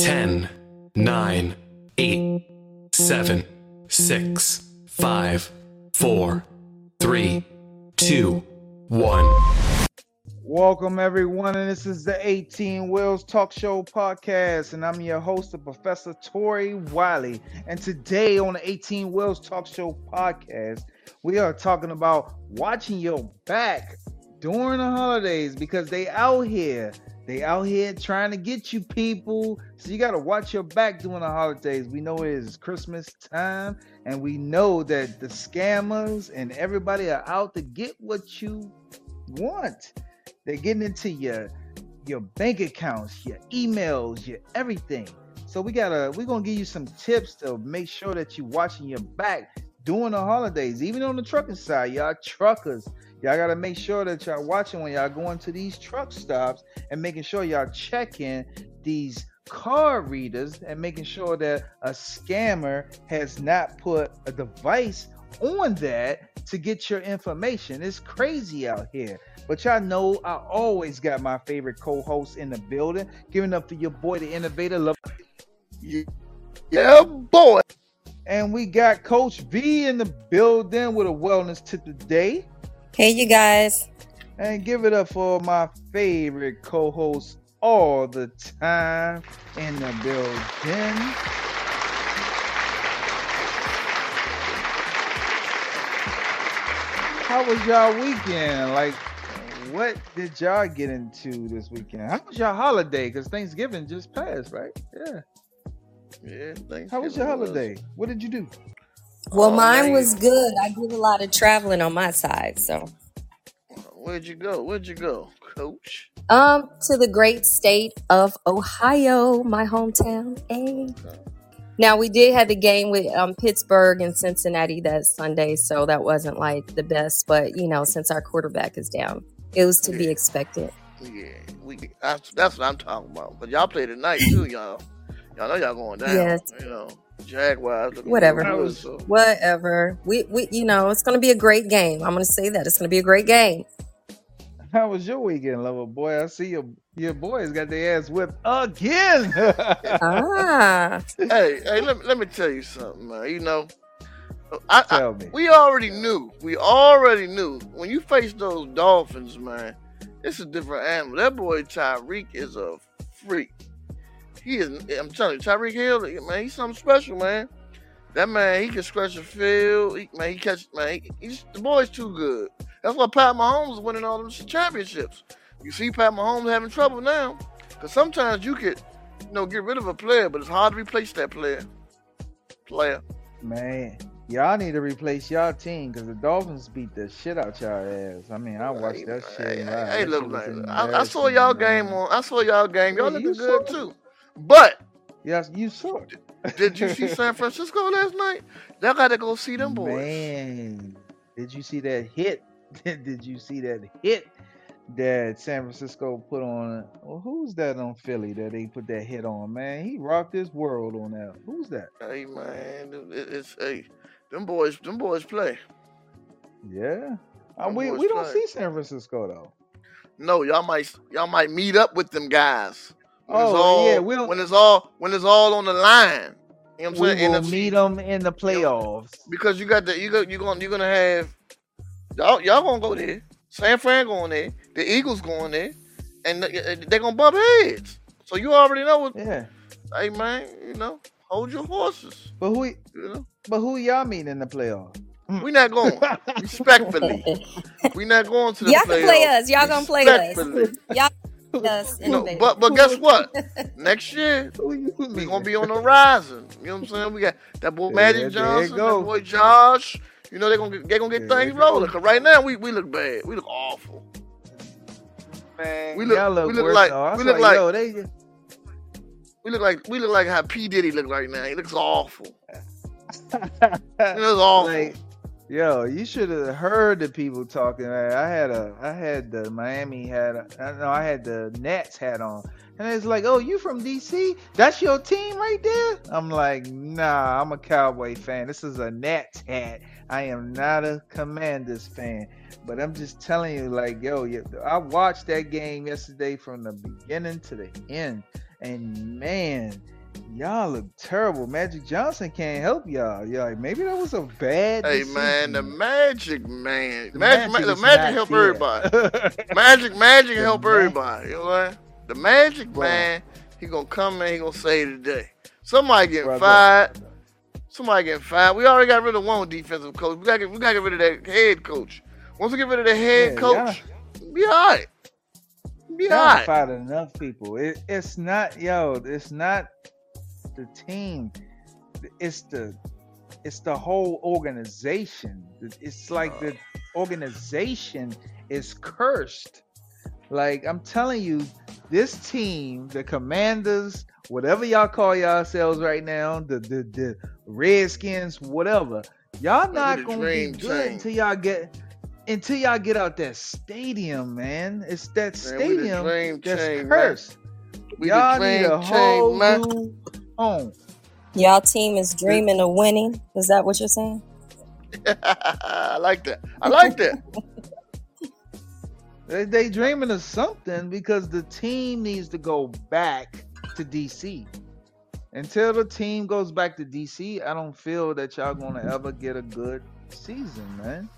10, 9, 8, 7, 6, 5, 4, 3, 2, 1. Welcome, everyone, and this is the 18 Wheels Talk Show podcast, and I'm your host, Professor Tori Wiley. And today on the 18 Wheels Talk Show podcast, we are talking about watching your back during the holidays because they out here. They out here trying to get you people. So you got to watch your back during the holidays. We know it is Christmas time, and we know that the scammers and everybody are out to get what you want. They're getting into your your bank accounts, your emails, your everything. So we gotta we're gonna give you some tips to make sure that you're watching your back during the holidays, even on the trucking side, y'all truckers. Y'all gotta make sure that y'all watching when y'all going to these truck stops and making sure y'all checking these card readers and making sure that a scammer has not put a device on that to get your information. It's crazy out here. But y'all know I always got my favorite co-host in the building. Giving up for your boy, the innovator. Love Yeah, boy. And we got Coach V in the building with a wellness tip today. Hey, you guys. And give it up for my favorite co-host all the time in the building. How was y'all weekend? Like, what did y'all get into this weekend? How was your holiday? Because Thanksgiving just passed, right? Yeah. Yeah. How was your holiday? What did you do? Well, Oh, mine man. was good. I did a lot of traveling on my side, so Where'd you go? Where'd you go, Coach? um to the great state of Ohio, my hometown. Hey. Now we did have the game with um, Pittsburgh and Cincinnati that Sunday, so that wasn't like the best. But you know, since our quarterback is down, it was to be Yeah. expected. Yeah, we. That's, that's what I'm talking about. But y'all play tonight too, y'all. Y'all know y'all going down. Yes. You know, Jaguars. Whatever. good, so. Whatever. We, we, you know, it's going to be a great game. I'm going to say that it's going to be a great game. How was your weekend, lover boy? I see your your boys got their ass whipped again. Ah, hey, hey, let me let me tell you something, man. You know, I, I Tell me. we already knew. We already knew when you face those Dolphins, man. It's a different animal. That boy Tyreek is a freak. He is. I'm telling you, Tyreek Hill, man, he's something special, man. That man, he can stretch the field. He, man, he catch. Man, he, he's the boy's too good. That's why Pat Mahomes is winning all them championships. You see, Pat Mahomes having trouble now, because sometimes you could, you know, get rid of a player, but it's hard to replace that player. Player. Man, y'all need to replace y'all team because the Dolphins beat the shit out y'all ass. I mean, I watched that shit. Hey, hey, look, man. I, I saw y'all game uh, on. I saw y'all game. Y'all Yeah, looking good too. But Yes, you saw it. did you see San Francisco last night? Y'all got to go see them boys. Man, did you see that hit? did you see that hit that San Francisco put on? Well, who's that on Philly that they put that hit on? Man, he rocked this world on that. Who's that? Hey man, it's hey, them boys, them boys play. Yeah. Uh, Them we we don't see San Francisco though. No, y'all might y'all might meet up with them guys. When it's Oh, all, yeah, we'll- when it's all when it's all on the line. You know what I'm We saying? will NFC meet them in the playoffs. because you got the you got you gonna you're gonna have y'all y'all gonna go there. San Fran going there. The Eagles going there, and they're uh, gonna bump heads. So you already know what. Yeah. Hey man, you know, hold your horses. But who You know, but who y'all meet in the playoffs? Mm. we not going respectfully. We not going to the y'all can play us. Y'all gonna play us. Y'all play us. You know, Innovative. but but guess what? Next year we gonna be on the horizon. You know what I'm saying? We got that boy Yeah, Magic there you Johnson, go. that boy Josh. You know they gonna get, they gonna get There things rolling. Cause right now we, we look bad. We look awful. Man, We look- y'all look we look like- though. We look like- yo, they We look like we look like how P Diddy look right now. He looks awful. He looks awful. like yo, you should have heard the people talking. I had a I had the Miami hat. Uh, I know I had the Nets hat on. And it's like, oh, you from DC? That's your team right there? I'm like, nah, I'm a Cowboy fan. This is a Nets hat. I am not a Commanders fan. But I'm just telling you, like, yo, I watched that game yesterday from the beginning to the end. And man, y'all look terrible. Magic Johnson can't help y'all. Yeah, like maybe that was a bad. Hey decision. man, the Magic man, The Magic, Magic the Magic help fair. everybody. Magic, Magic The help Ma- everybody. You know what? The Magic Bro. man, he gonna come in, he gonna say today. Somebody getting Brother. fired. Somebody getting fired. We already got rid of one defensive coach. We gotta get, we gotta get rid of that head coach. Once we get rid of the head Yeah, coach, be all right. Be all right. fired enough people. It, it's not yo. It's not the team. It's the it's the whole organization. It's like the organization is cursed. Like I'm telling you, this team, the Commanders, whatever y'all call yourselves right now, the the, the Redskins, whatever, y'all not gonna be good team. until y'all get until y'all get out that stadium, man. It's that Man, stadium that's team, man. cursed. We y'all need a team, whole man. new home. Y'all team is dreaming of winning. Is that what you're saying? I like that. I like that. They, they dreaming of something because the team needs to go back to DC. Until the team goes back to DC, I don't feel that y'all gonna ever get a good season, man.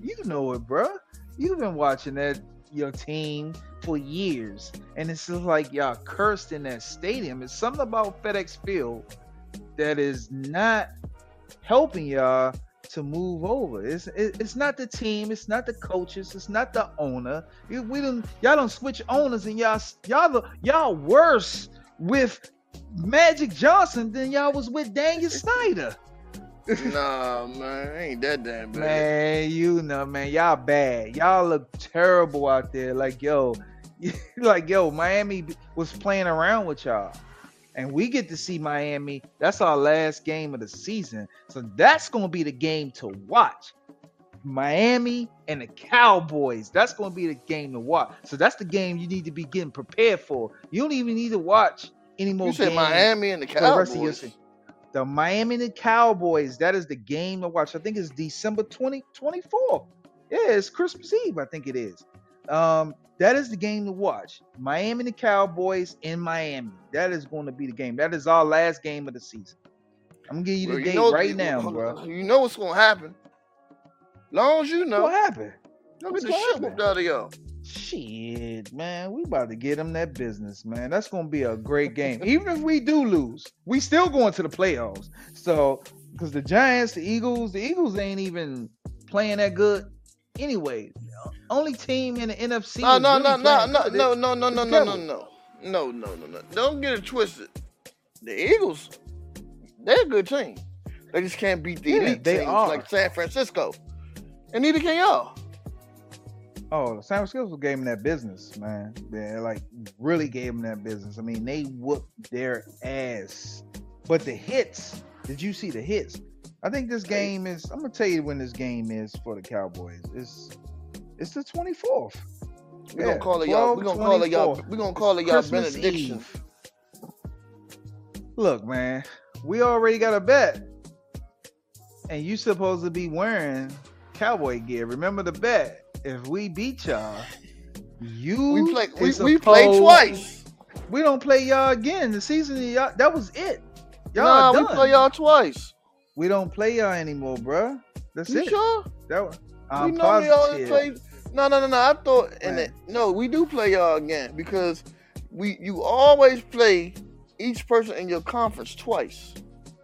You know it, bruh. You've been watching that your team for years, and it's just like y'all cursed in that stadium. It's something about FedEx Field that is not helping y'all to move over. It's it, it's not the team, it's not the coaches, it's not the owner. We don't y'all don't switch owners, and y'all y'all the- y'all worse with Magic Johnson than y'all was with Daniel Snyder. Nah, man, ain't that damn bad. Man, you know, man, y'all bad. Y'all look terrible out there. Like, yo, like, yo, Miami was playing around with y'all. And we get to see Miami. That's our last game of the season. So that's going to be the game to watch. Miami and the Cowboys. That's going to be the game to watch. So that's the game you need to be getting prepared for. You don't even need to watch any more You said games Miami and the Cowboys. the The Miami and the Cowboys, that is the game to watch. I think it's December 20, 24th. Yeah, it's Christmas Eve, I think it is. Um, that is the game to watch. Miami and the Cowboys in Miami. That is going to be the game. That is our last game of the season. I'm gonna give you the date know- right you- now, bro. You know what's gonna happen. Long as you know, What happened? don't get the gonna shit whooped out of y'all. Shit, man, we about to get them that business, man. That's gonna be a great game. Even if we do lose, we still going to the playoffs. So, because the Giants, the Eagles, the Eagles ain't even playing that good anyway. Only team in the NFC. No, no, no, no, no, no, no, no, no, no, no, together. no, no, no, no, no. Don't get it twisted. The Eagles, they're a good team. They just can't beat the elite teams like San Francisco, and neither can y'all. Oh, the San Francisco gave them that business, man. They like really gave them that business. I mean, they whooped their ass. But the hits, did you see the hits? I think this game is. I'm gonna tell you when this game is for the Cowboys. It's it's the 24th. We Yeah, gonna call it y'all. We're gonna call it y'all. We're gonna call it y'all Christmas benediction. Eve. Look, man, we already got a bet, and you supposed to be wearing cowboy gear. Remember the bet. If we beat y'all, you We play. We, we played twice. We don't play y'all again. The season, y'all, that was it. Y'all Nah, are we play y'all twice. We don't play y'all anymore, bruh. That's You it. sure? That was, we I'm normally always positive. play. No, no, no, no. I thought, and it, no, we do play y'all again because we you always play each person in your conference twice.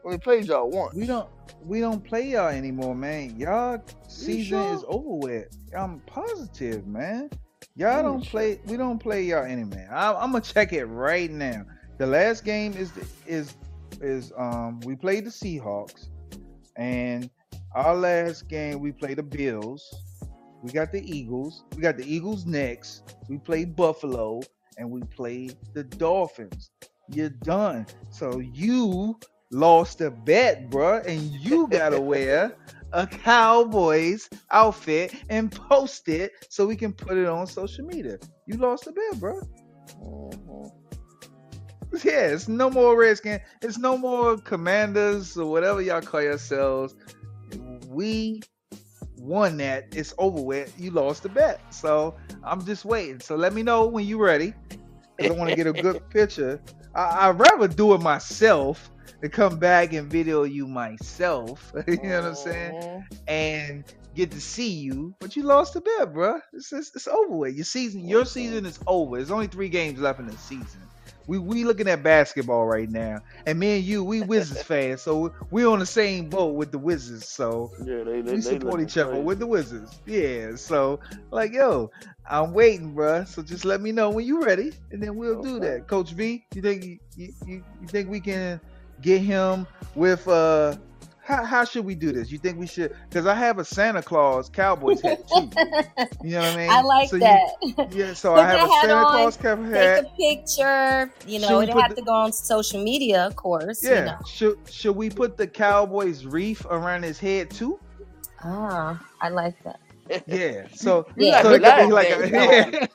We played y'all once. We don't we don't play y'all anymore, man. Y'all season sure? is over with. I'm positive, man. Y'all don't sure? play. We don't play y'all anymore. I, I'm gonna check it right now. The last game is the, is is um we played the Seahawks, and our last game we played the Bills. We got the Eagles. We got the Eagles next. We played Buffalo, and we played the Dolphins. You're done. So you lost a bet, bruh, and you gotta wear a Cowboys outfit and post it so we can put it on social media. You lost a bet, bruh. Mhm. Yeah, it's no more Redskin. It's no more Commanders or whatever y'all call yourselves. We won that. It's over with. You lost the bet. So I'm just waiting. So let me know when you're ready. I want to get a good picture. I, I'd rather do it myself to come back and video you myself. you know what I'm saying? Mhm. And get to see you, but you lost the bet, bro. It's, it's, it's over with. Your season, your season is over. There's only three games left in the season. We we looking at basketball right now, and me and you, we Wizards fans, so we're on the same boat with the Wizards. So Yeah, they, they, we support each other with the Wizards. Yeah. So like, yo, I'm waiting, bruh. So just let me know when you're ready, and then we'll do that. Coach V, you think you, you you think we can get him with uh? How, how should we do this? You think we should? Because I have a Santa Claus Cowboys hat too. You know what I mean? I like So you- that. yeah. So Put I have a Santa on, Claus Cowboy Take a picture. You know, it'll have the- to go on social media, of course. you Yeah. know. Should should we put the Cowboys wreath around his head too? Ah, I like that. Yeah. So Yeah. so it could be like a, yeah.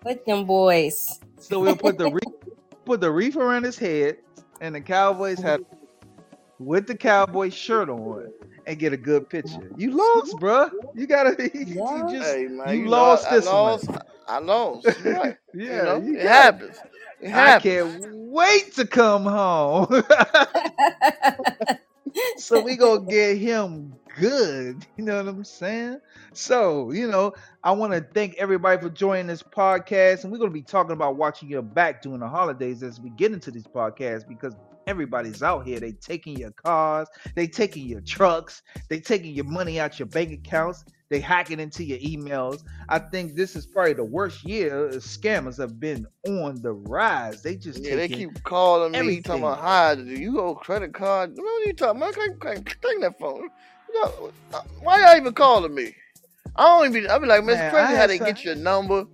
Put them boys. So we'll put the wreath, put the wreath around his head, and the Cowboys hat with the Cowboy shirt on, and get a good picture. You lost, bruh. You gotta. You Yeah. just. Hey man, you you, lost lost. this I one. lost. I lost. Right. Yeah. you know, you it happens. It I can't wait to come home. so we gonna get him good. You know what I'm saying? So, you know, I want to thank everybody for joining this podcast. And we're gonna be talking about watching your back during the holidays as we get into these podcasts because everybody's out here. They taking your cars, they taking your trucks, they taking your money out your bank accounts, they hacking into your emails. I think this is probably the worst year. Scammers have been on the rise. They just Yeah, they keep calling me everything. talking about how do you owe credit card? What are you talking about? Take, take, take that phone. Uh, why y'all even calling me? I don't even. I'll be like, man, it's crazy how they some- get your number.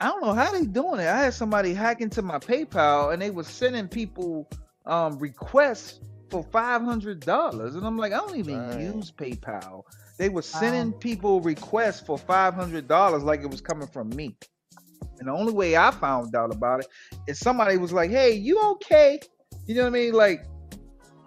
I don't know how they doing it. I had somebody hack into my PayPal and they was sending people um requests for five hundred dollars, and I'm like, I don't even use PayPal. They were sending people requests for five hundred dollars like it was coming from me. And the only way I found out about it is somebody was like, "Hey, you okay?" You know what I mean? Like,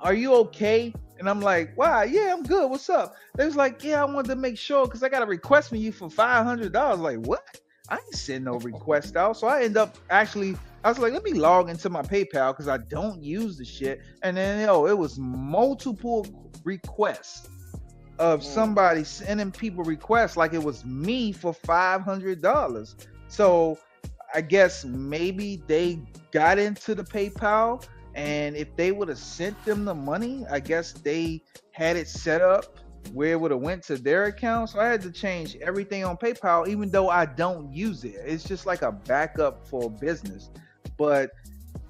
"Are you okay?" And I'm like, "Wow, yeah, I'm good. What's up?" They was like, "Yeah, I wanted to make sure because I got a request from you for five hundred dollars." Like, what? I ain't send no request out. So I end up actually, I was like, let me log into my PayPal because I don't use the shit. And then, yo, it was multiple requests of Mm. somebody sending people requests like it was me for $500. So I guess maybe they got into the PayPal. And if they would have sent them the money, I guess they had it set up where it would have went to their account. So I had to change everything on PayPal, even though I don't use it. It's just like a backup for business. But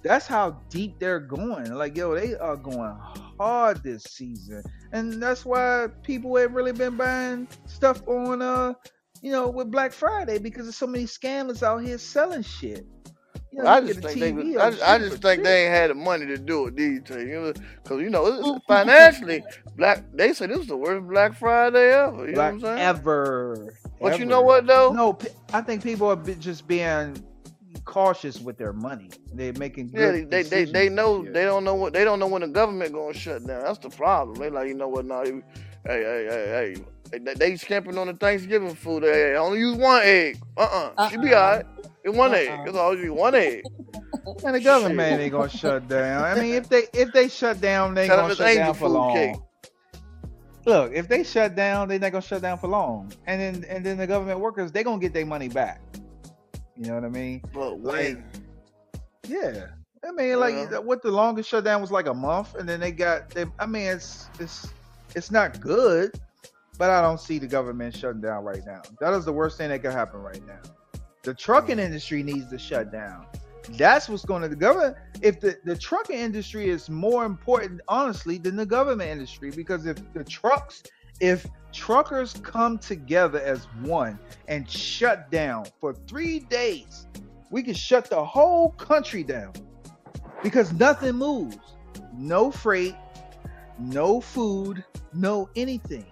that's how deep they're going. Like, yo, they are going hard this season. And that's why people ain't really been buying stuff on uh, you know, with Black Friday because there's so many scammers out here selling shit. You know, I just get a think they. TV Was, or I, just- I just think cheap. they ain't had the money to do it these days. You know, because you know financially, black. They said this was the worst Black Friday ever. You Black know what I'm saying? ever. But you know what though? No, I think people are be- just being cautious with their money. They're making Yeah, good they, they, they, they know this they don't know what they don't know when the government gonna shut down. That's the problem. They like you know what now? Hey hey hey hey. They, they scamping on the Thanksgiving food. Hey, hey, only use one egg. Uh uh She be Uh-uh. alright. It's one egg. Uh-uh. It's always one egg. And the government ain't gonna shut down. I mean, if they if they shut down, they ain't Tell gonna it's shut down for long. cake. Look, if they shut down, they're not gonna shut down for long. And then and then the government workers, they gonna get their money back. You know what I mean? But Like, yeah. I mean, like what the longest shutdown was like a month, and then they got. They, I mean, it's it's it's not good, but I don't see the government shutting down right now. That is the worst thing that could happen right now. The trucking mm. industry needs to shut down. That's what's going to the government. If the the trucking industry is more important, honestly, than the government industry, because if the trucks, if truckers come together as one and shut down for three days, we can shut the whole country down because nothing moves. No freight, no food, no anything.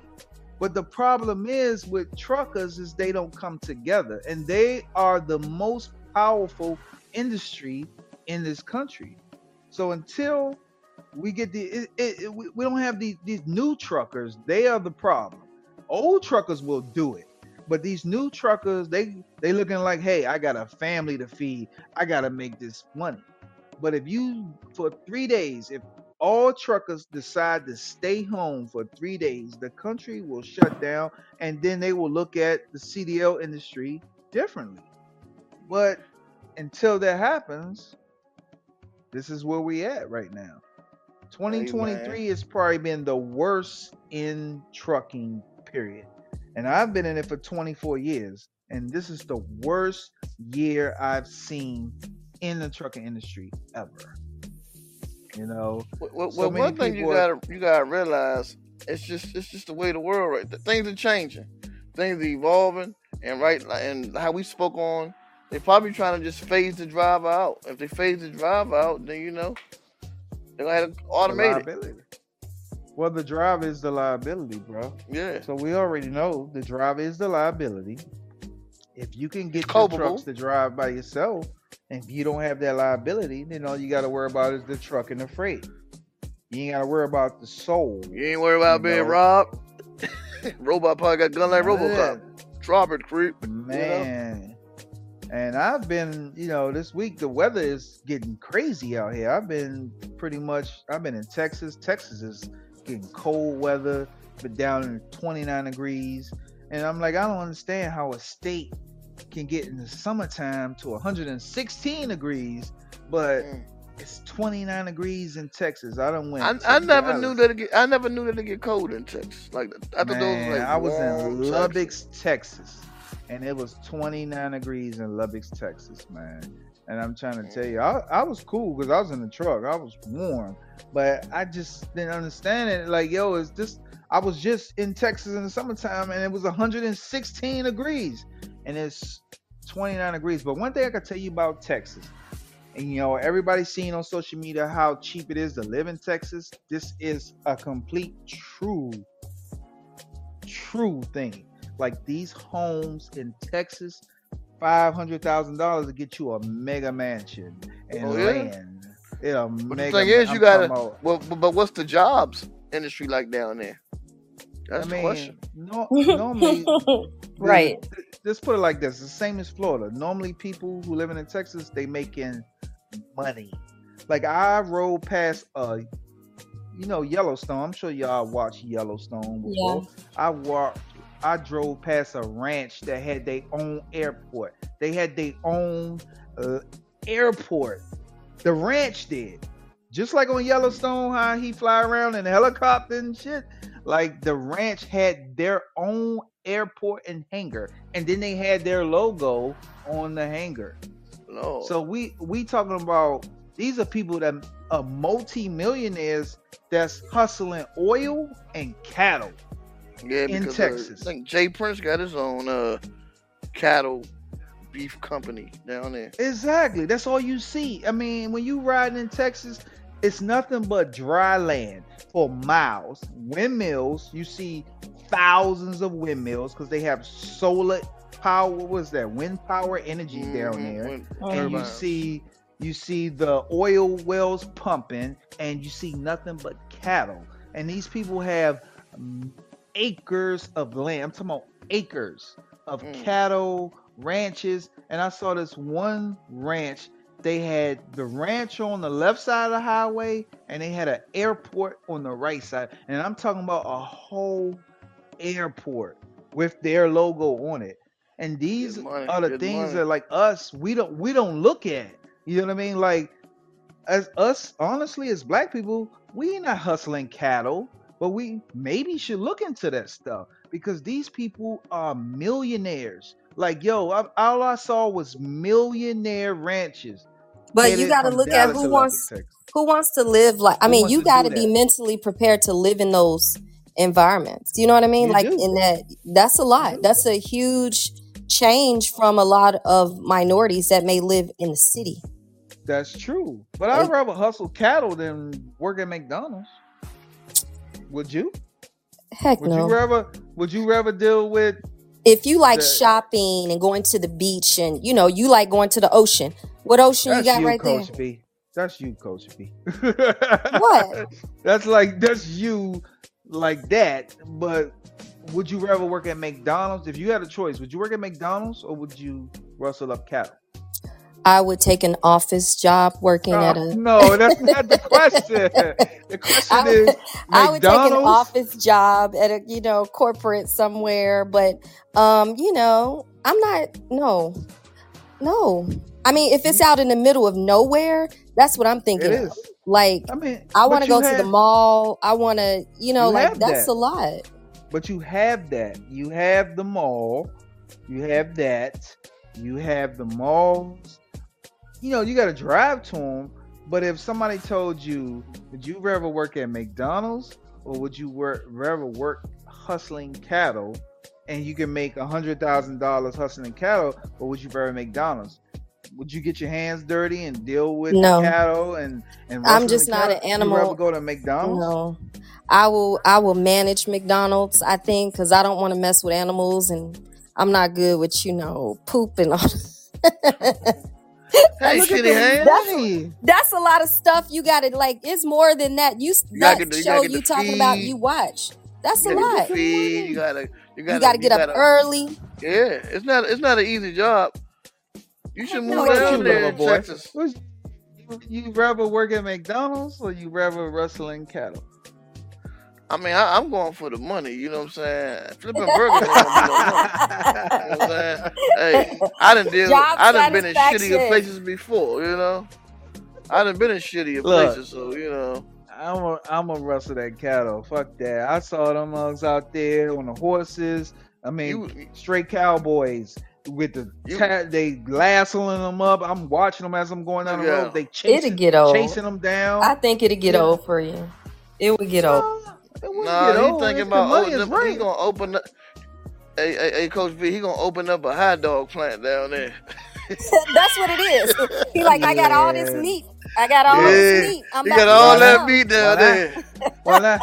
But the problem is with truckers is they don't come together and they are the most powerful industry in this country. So until we get the it, it, we don't have these these new truckers, they are the problem. Old truckers will do it. But these new truckers, they they looking like, hey, I got a family to feed. I gotta make this money. But if you for three days, if all truckers decide to stay home for three days, the country will shut down, and then they will look at the CDL industry differently. But until that happens, this is where we at right now. 2023 has probably been the worst in trucking, period. And I've been in it for 24 years, and this is the worst year I've seen in the trucking industry ever. You know, Well, well, So well, one thing you gotta you gotta realize it's just it's just the way the world right. The things are changing, things are evolving, and right and how we spoke on, they're probably trying to just phase the driver out. If they phase the driver out, then you know they're gonna have to the automate it. Well, the drive is the liability, bro. Yeah, So we already know the drive is the liability. If you can get your trucks to drive by yourself, and if you don't have that liability, then all you got to worry about is the truck and the freight. You ain't got to worry about the soul. you ain't worry about being know. robbed. Robot probably got gun like RoboCop. It, creep. man. And I've been, you know, this week the weather is getting crazy out here. I've been pretty much, I've been in Texas. Texas is getting cold weather, but down in 29 degrees. And I'm like, I don't understand how a state can get in the summertime to 116 degrees, but Mm. it's 29 degrees in Texas. I don't went. I, I never knew that it get, I never knew that it get cold in Texas. Like I thought those Man, was like I was in Lubbock, Texas. And it was 29 degrees in Lubbock, Texas, man. And I'm trying to mm. tell you, I, I was cool because I was in the truck. I was warm, but I just didn't understand it. Like, yo, it's just I was just in Texas in the summertime, and it was 116 degrees, and it's 29 degrees. But one thing I can tell you about Texas, and you know, everybody's seeing on social media how cheap it is to live in Texas. This is a complete true true thing. Like these homes in Texas, five hundred thousand dollars to get you a mega mansion and Oh, yeah? land. Yeah, But the mega. thing is, you I'm gotta. Well, but, but what's the jobs industry like down there? That's I the question. no, normally, right. th- Let's put it like this: the same as Florida. Normally, people who living in Texas, they making money. Like I rode past uh you know Yellowstone. I'm sure y'all watched Yellowstone before. I walked. I drove past a ranch that had their own airport. They had their own uh, airport. The ranch did. Just like on Yellowstone, how he fly around in a helicopter and shit. Like the ranch had their own airport and hangar, and then they had their logo on the hangar. No. So we we talking about these are people that are multi-millionaires that's hustling oil and cattle. Yeah, in uh, Texas. I think Jay Prince got his own uh cattle beef company down there. Exactly. That's all you see. I mean, when you riding in Texas, it's nothing but dry land for miles. Windmills, you see thousands of windmills because they have solar power. What was that? Wind power energy down Mhm, there. when- and you see you see the oil wells pumping and you see nothing but cattle and these people have acres of land. I'm talking about acres of Mm. cattle ranches. And i saw this one ranch. They had the ranch on the left side of the highway and they had an airport on the right side. And i'm talking about a whole airport with their logo on it. And these are the things that like us we don't we don't look at. You know what i mean? Like as us honestly as black people we not hustling cattle but we maybe should look into that stuff because these people are millionaires like yo I, all i saw was millionaire ranches But you got to look at who wants Texas. who wants to live like. I Who mean, you got to be mentally prepared to live in those environments. Do you know what I mean? You like do. in that, that's a lot. That's a huge change from a lot of minorities that may live in the city. that's true but i'd rather hustle cattle than work at mcdonald's would you Heck would no. you rather would you rather deal with if you like the- shopping and going to the beach and you know you like going to the ocean, what ocean you got you, right Coach there? B. That's you, Coach V. What? That's like that's you like that. But would you rather work at McDonald's? If you had a choice, would you work at McDonald's or would you rustle up cattle? I would take an office job working at Oh, a. no, that's not the question. The question I would, is I would take an office job at a you know corporate somewhere, but um, you know, I'm not. No, no. I mean, if it's out in the middle of nowhere, that's what I'm thinking of. is. Like, I mean, I want to go to the mall. I want to, you know, you like that's that. a lot. But you have that. You have the mall. You have that. You have the malls. You know, you got to drive to them. But if somebody told you, would you rather work at McDonald's or would you work rather work hustling cattle, and you can make a hundred thousand dollars hustling cattle, or would you rather McDonald's? Would you get your hands dirty and deal with the No, cattle and and I'm just not cattle? an You rather animal. go to McDonald's? No, I will. I will manage McDonald's. I think because I don't want to mess with animals, and I'm not good with you know poop and all. Hey, Look at hands. that's that's a lot of stuff. You got to like. It's more than that. You You that get the, you show you the talking about. You watch. That's You a gotta get lot. feed. You gotta, you You gotta, got to you get up gotta. early. Yeah, it's not, it's not an easy job. You should move What it down you, there in boy? Texas. You rather work at McDonald's or you rather rustling cattle? I mean, I, I'm going for the money. You know what I'm saying? Flipping burgers ain't gonna be no money. You know what I'm saying? Hey, I done deal. Job I done been in shittier places before. You know, I done been in shittier Look, places. So you know, I'm a I'm a rustle that cattle. Fuck that. I saw them mugs out there on the horses. I mean, you, straight cowboys with the you, ta- they lassoing them up. I'm watching them as I'm going down the yeah. road. They It'll chasing get old. chasing them down. I think it'll get Yeah. old for you. It would get old. No, Nah, he old thinking about opening is. He gonna open up. Hey, hey, hey, Coach V, he gonna open up a hot dog plant down there. That's what it is. He like, I got all this meat. I got all this meat. I'm he about got all that not? meat down not? there. Why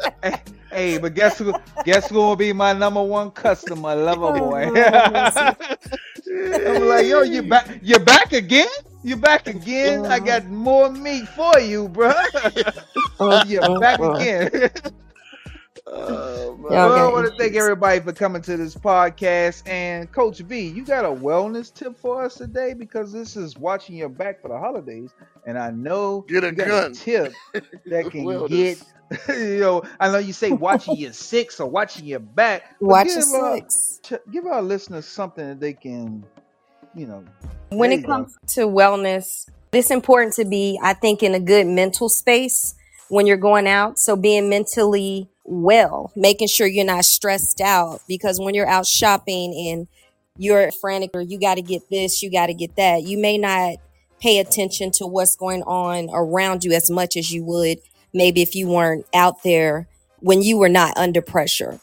not? hey, hey, but guess who? Guess who will be my number one customer, lover oh, boy? Oh. I'm like, yo, you back? You back again? You back again? I got more meat for you, bro. you back again? Oh Y'all well, I want to thank everybody for coming to this podcast. And Coach V, you got a wellness tip for us today because this is watching your back for the holidays, and I know Get a you got a tip that can Wellness. get. You know, I know you say watching your six or watching your back, but Watch give your our six. ch- give our listeners something that they can, you know. When it you go. comes to wellness, it's important to be, I think, in a good mental space when you're going out. So being mentally well, making sure you're not stressed out because when you're out shopping and you're frantic or you got to get this, you got to get that, you may not pay attention to what's going on around you as much as you would maybe if you weren't out there when you were not under pressure.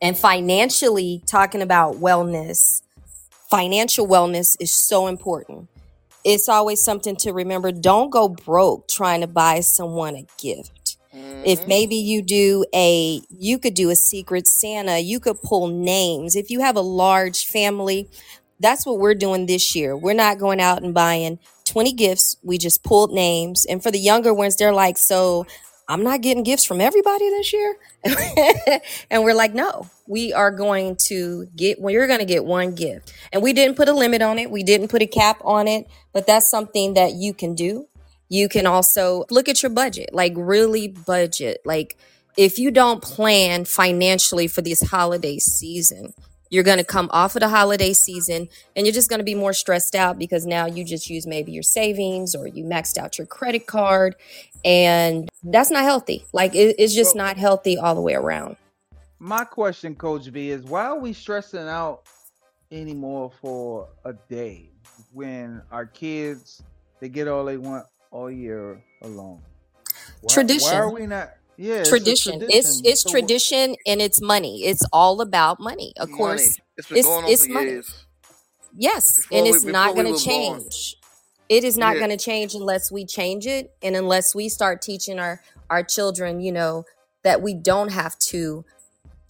And financially, talking about wellness, financial wellness is so important. It's always something to remember. Don't go broke trying to buy someone a gift. If hmm maybe you do a, you could do a secret Santa, you could pull names. If you have a large family, that's what we're doing this year. We're not going out and buying 20 gifts. We just pulled names. And for the younger ones, they're like, so I'm not getting gifts from everybody this year. and we're like, no, we are going to get, well, you're going to get one gift. And we didn't put a limit on it. We didn't put a cap on it, but that's something that you can do. You can also look at your budget, like really budget. Like if you don't plan financially for this holiday season, you're going to come off of the holiday season and you're just going to be more stressed out because now you just use maybe your savings or you maxed out your credit card and that's not healthy. Like it, it's just not healthy all the way around. my question, Coach V, is why are we stressing out anymore for a day when our kids they get all they want all year long? Why why are Tradition. we not? Yeah, it's Tradition. It's tradition. it's So tradition and it's money. It's all about money. Of Money. course, It's been it's going on for it's money. years. Yes, Before and we it's not going to born. change. It is not Yeah. going to change unless we change it and unless we start teaching our our children, you know, that we don't have to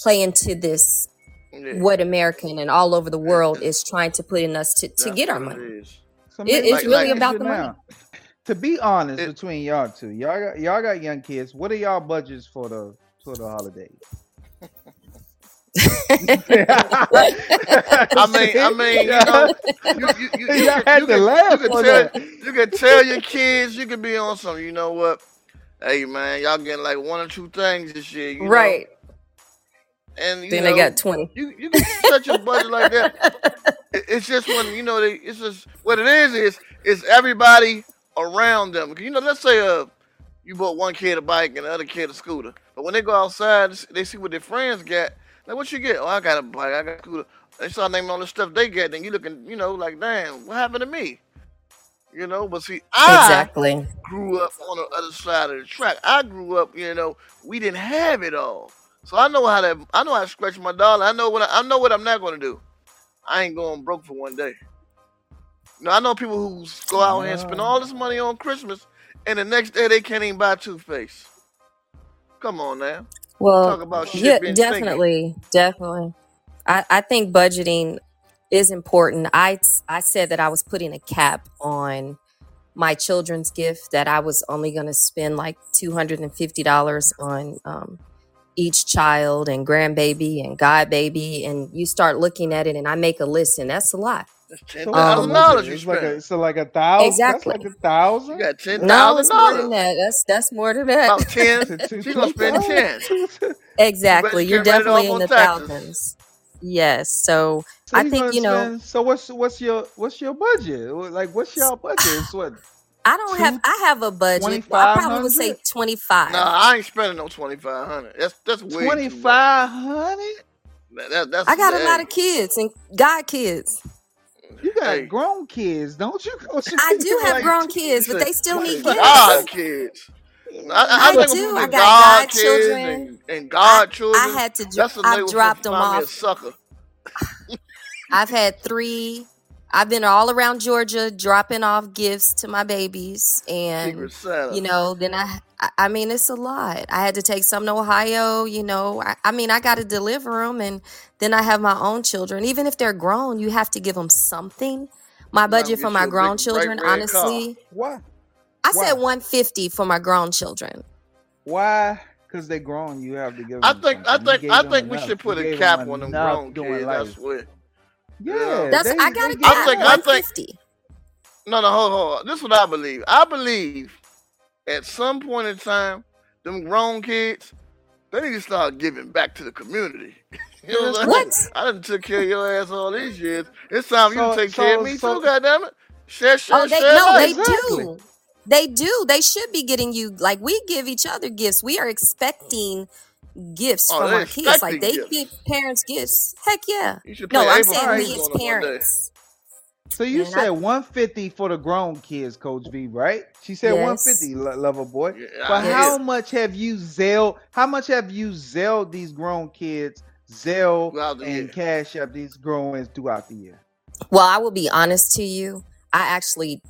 play into this Yeah. what American and all over the world is trying to put in us to to that's get our it money. So It, it's Like really like about the money. Now. To be honest, it. between y'all two, y'all got y'all got young kids. What are y'all budgets for the for the holidays? I mean, I mean, you know, you you you, you, Y'all can, had you, to can, laugh you can tell that. you can tell your kids you can be on some. You know what? Hey man, y'all getting like one or two things this year. You know, right. and you Then they got 20. you you can set your budget like that. It- It's just when you know they. It's just what it is. Is it's everybody around them. You know, let's say uh, you bought one kid a bike and the other kid a scooter. But when they go outside, they see what their friends got. Like, what you get? Oh, I got a bike. I got a scooter. They start naming all the stuff they get. Then you looking, you know, like, damn, what happened to me? You know. But see, I Exactly. grew up on the other side of the track. I grew up, you know, we didn't have it all. So I know how to I know how to scratch my dollar. I know what I, I know what I'm not gonna do. I ain't going broke for one day. You know, I know people who go out here and spend all this money on Christmas and the next day they can't even buy toothpaste. Come on now. Well, Talk about shit yeah, being stinky. definitely, definitely. I, I think budgeting is important. I I said that I was putting a cap on my children's gift that I was only going to spend like two hundred and fifty dollars on um, each child and grandbaby and godbaby, and you start looking at it, and I make a list, and that's a lot. That's ten So thousand Um, dollars you it's like a, spend. it's like a thousand. Exactly. That's like a You thousand. got ten No, more than dollars. that. That's that's more than that. About ten. To two- She's gonna spend ten. exactly. you You're can't write it off definitely in the taxes. thousands. Yes. So I think gonna you know. spend. So what's what's your what's your budget? Like what's your budget? It's what I don't have. I have a budget. twenty I probably would say hundred. twenty five. Nah, I ain't spending no twenty five hundred. That's that's way Twenty too much. five hundred. That, that, that's I got a lot of kids and god kids. You got hey. grown kids, don't you? Coach? I do have like grown You kids, but they still need twenty God gifts. kids. I, I, I I think do. I got God kids godchildren. and, and God I children, I had to. dr- that's a I've label dropped them find me a off. sucker. I've had three. I've been all around Georgia dropping off gifts to my babies, and you know, then I. I I mean, it's a lot. I had to take some to Ohio. You know, I, I mean, I got to deliver them, and then I have my own children. Even if they're grown, you have to give them something. My budget for my grown big children, red car. honestly, Why? I said Why? 150 for my grown children. Why? Because they're grown. You have to give I think I something. You think I think we enough. should You put a gave cap them on them enough grown doing kids. life. That's what. Yeah, Yeah. That's they I got they a get I cap, think I enough. think 150. no no hold hold. This is what I believe. I believe at some point in time, them grown kids, they need to start giving back to the community. you know what I'm What? saying? I done took care of your ass all these years. It's time for you to So take care of me so too, goddammit. Share, Oh, they share no, they exactly. do. They do. They should be getting you like we give each other gifts. We are expecting gifts Oh, from our kids. Like they gifts. give parents gifts. Heck yeah. You should No, pay I'm April saying All right. we as on them one day. parents. So you And I said 150 for the grown kids, Coach V, right? She said yes. 150, lo- lover boy. Yeah, But I how hear much have you zelled? How much have you zelled these grown kids, Zell throughout and year. Cash Up these grown ones throughout the year? Well, I will be honest to you. I actually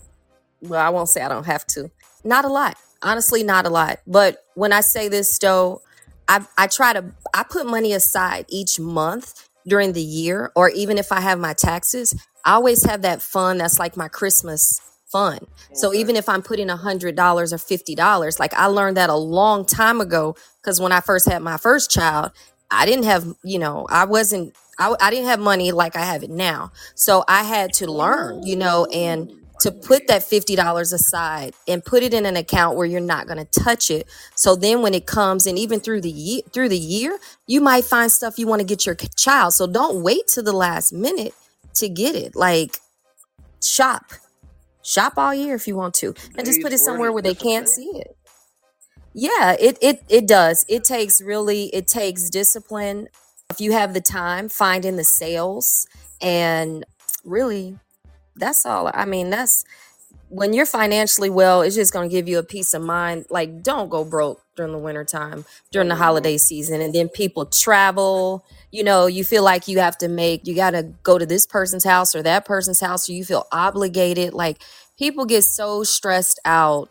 well, I won't say I don't have to. Not a lot. Honestly, not a lot. But when I say this though, I I try to I put money aside each month during the year or even if I have my taxes, I always have that fund that's like my Christmas fund. So even if I'm putting a hundred dollars or fifty dollars, like I learned that a long time ago because when I first had my first child, I didn't have, you know, I wasn't I, I didn't have money like I have it now. So I had to learn, you know, and to put that $50 aside and put it in an account where you're not going to touch it. So then when it comes and even through the year through the year, you might find stuff you want to get your k- child. So don't wait to the last minute to get it. Like shop. Shop all year if you want to. And just put it somewhere where they can't discipline. see it. Yeah, it it it does. It takes really it takes discipline. If you have the time, finding the sales and really that's all. I mean, that's when you're financially well, it's just going to give you a peace of mind. Like don't go broke during the winter time, during the holiday mm-hmm. season and then people travel, you know, you feel like you have to make you got to go to this person's house or that person's house or you feel obligated. Like people get so stressed out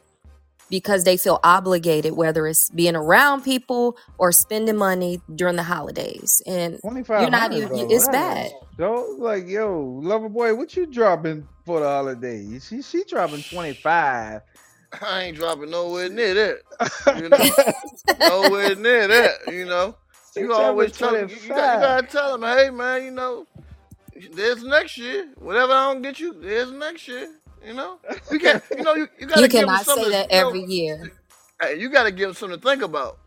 because they feel obligated, whether it's being around people or spending money during the holidays. And you're not even, though. it's bad. is so like yo, lover boy, what you dropping for the holiday? She she dropping 25. I ain't dropping nowhere near that. You know, nowhere near that. You know. you always tell them, you, you, got, you gotta tell them, hey man, you know, there's next year. Whatever I don't get you, there's next year. You know, you can't. You know, you, you gotta You give them cannot say something. that You know, every year. hey, you gotta give them something to think about.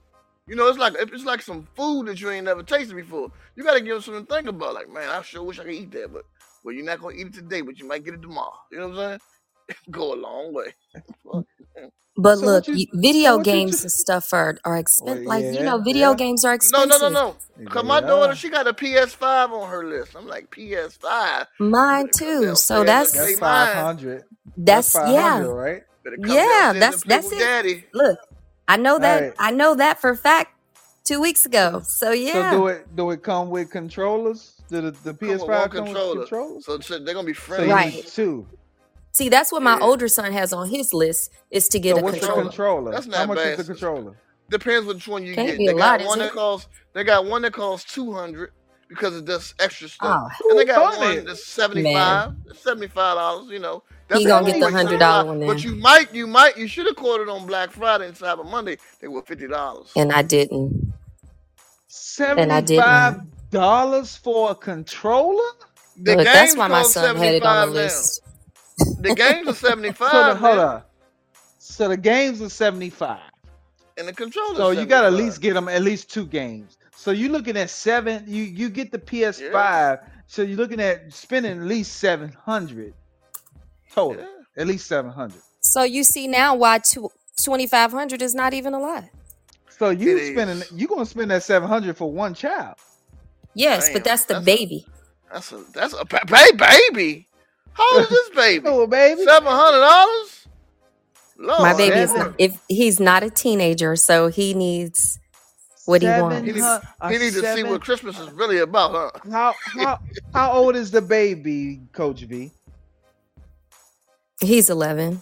You know, it's like it's like some food that you ain't never tasted before. You gotta give them something to think about. Like, man, I sure wish I could eat that, but well, you're not gonna eat it today, but you might get it tomorrow. You know what I'm saying? Go a long way. But So look, what you- y- video so what you games ju- and stuff are are oh, expensive. Well, like you yeah, know, video yeah. games are No, expensive. no, no, no. No. Cause my Yeah. daughter, she got a PS5 on her list. I'm like PS5. Mine Better come too. downstairs So and that's play That's mine. five hundred. that's five yeah. hundred, right? Better come Yeah, downstairs that's and play that's with it. daddy. Look, I know that Alright. I know that for a fact two weeks ago. So yeah. So do it do it come with controllers? Do the, the Come with PS5 one come controller. with controllers? So, so they're gonna be So friendly. you Right. need two. See, that's what my Yeah. older son has on his list is to get So a what's the controller. controller? That's How not much bad, is the controller? Depends which one you Can't get. be They a got lot, one is that it? costs. They got one that costs two hundred because it does extra stuff, Oh, and they Who got bought one it? that's seventy man. five. Seventy five dollars. You know, that's He the gonna only get the way hundred $75. dollar one But then. you might, you might, you should have caught it on Black Friday and Cyber Monday. They were fifty dollars. And I didn't. And I Seventy-five didn't. dollars for a controller? The Look, that's games why my cost son seventy had it on five the now. list. The games are seventy five. So the hold now, on. So the games are seventy-five. and the controller. So you gotta at least get them at least two games. So you're looking at seven. You you get the PS5. Yeah, So you're looking at spending at least seven hundred total. yeah. At least seven hundred. So you see now why two, 2500 is not even a lot. So you It spending is. you gonna spend that seven hundred for one child. Yes, Damn, but that's the that's a baby. that's a that's a ba- ba- baby. How old is this baby? Oh baby. Seven hundred dollars. My baby is not, if he's not a teenager, so he needs what he Seven wants. he needs, he needs to see what Christmas is really about, huh? How how how old is the baby, Coach V? He's 11.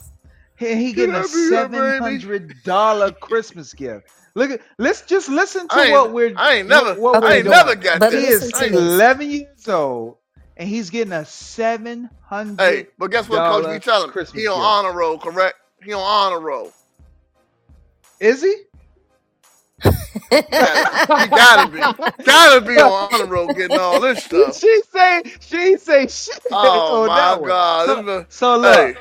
He, he Can getting I a be that seven baby? hundred dollar Christmas gift. Look at let's just listen to what we're I ain't never, what Okay, I ain't never got But He this. is I ain't, 11 years old and he's getting a seven hundred. hey, but guess what, Coach? We tell him Christmas he on gift. honor roll, correct? He on honor roll. Is he? He gotta be, gotta be on honor roll, getting all this stuff. she say she say shit Oh on my that one. God, So, this so look, hey,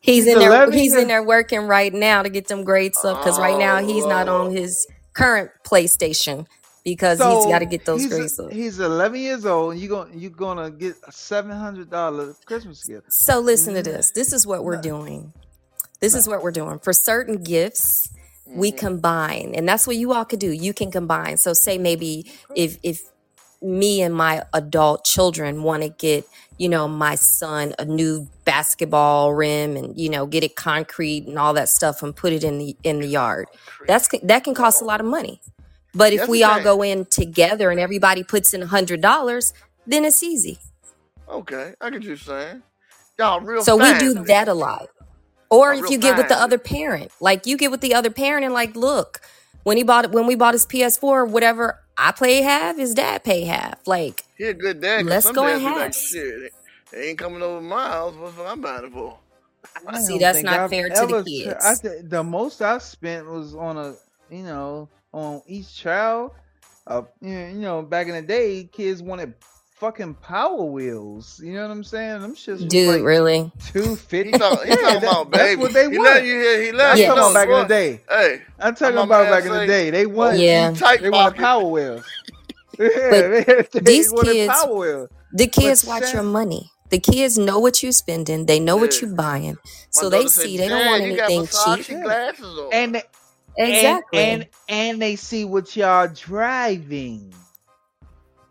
He's he's in there he's in there working right now to get them grades up cuz right now oh he's not on oh. his current PlayStation because he's got to get those grades up. he's 11 years old. And you going you're gonna get a seven hundred dollar Christmas gift? So listen to this. This is what we're doing. This is what we're doing. For certain gifts, we hmm combine. And that's what you all could do. You can combine. So say maybe if if me and my adult children want to get, you know, my son a new basketball rim and you know, get it concrete and all that stuff and put it in the in the yard. That's that can cost a lot of money. But if Yes, it we all can. go in together and everybody puts in a hundred dollars, then it's easy. Okay, I get you saying. Y'all real So we do with that a lot. Or Y'all if real you get with the fine other parent, like you get with the other parent and like, look, when he bought it, when we bought his PS4, or whatever I pay half, his dad pay half. Like, He a good dad, cause let's some go dads in be like, half. shit, they ain't coming over my house. What's what I'm buying it for? I See, don't that's think not I've fair to the ever. Sp- I kids. th- the most I spent was on a you know on each child. Uh, you know, back in the day, kids wanted fucking Power Wheels. You know what I'm saying? Them shits was Dude, like really? two He fifty. talking, he Yeah, talking that, about that's baby. what they He want. letting you hear. He I'm letting talking about back in the day. Hey, I'm how talking my about man back in the day. They want Yeah. OG tight they wanted pocket. Power Wheels. Yeah, they, they these wanted kids, Power Wheels. the But kids watch your money. The kids know what you're spending. They know what you're buying. My So they daughter said, see they don't want Dad, you got anything cheap. Glasses on. and they- and Exactly. and and they see what y'all driving.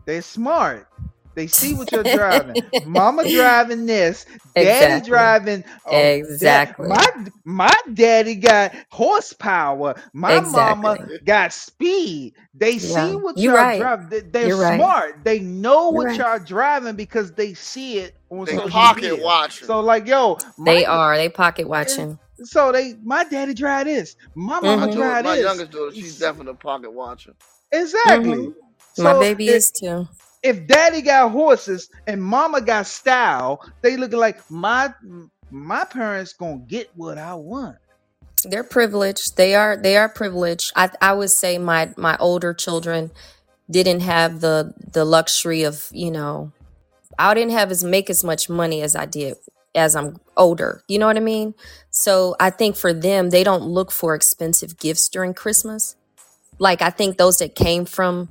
They're smart. They see what you're driving. Mama driving this. Daddy exactly. driving. Oh, dad. Exactly. My my daddy got horsepower. My mama got speed. They see what You're y'all right. driving. They, they're You're right. smart. They know You're what right. y'all driving because they see it on They social pocket media. watching. So like, yo, my They are. They pocket watching. So they my daddy drive this. My mama my hmm daughter, drive my this. youngest daughter, she's definitely a pocket watching. Exactly. hmm My baby if is too. if daddy got horses and mama got style, they looking like my my parents gonna get what I want. They're privileged. They are. They are privileged. I. I would say my my older children, didn't have the the luxury of you know I didn't have as make as much money as I did as I'm older. You know what I mean? So I think for them, they don't look for expensive gifts during Christmas. Like I think those that came from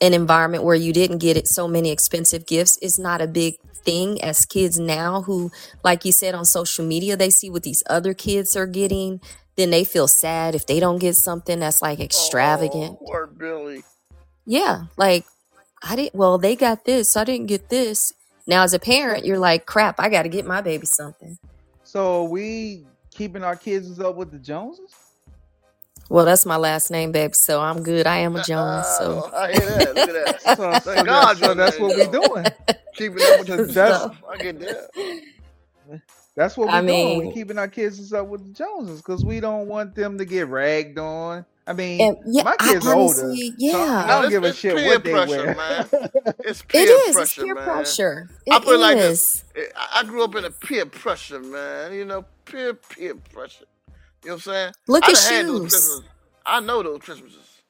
an environment where you didn't get it so many expensive gifts is not a big thing as kids now who like you said on social media they see what these other kids are getting then they feel sad if they don't get something that's like extravagant Oh, poor Billy. yeah like i didn't well they got this i didn't get this now as a parent you're like crap i gotta get my baby something So we keeping our kids up with the Joneses? well that's my last name babe so i'm good i am a jones so Oh, I hear that. Look at that. So, so, Thank God so that's what we there, doing. Keeping up with the That's- stuff. I get that. That's what we I doing. mean- We keeping our kids up with the Joneses because we don't want them to get ragged on. I mean, and yeah my I kids are older. honestly, so yeah I don't it's- give a shit peer what they pressure, wear. man. It's peer is pressure, it's peer man. pressure I put it like is. this. I I grew up in a peer pressure, man. You know, peer peer pressure. You know what I'm saying? look I at done had those shoes I know those Christmases.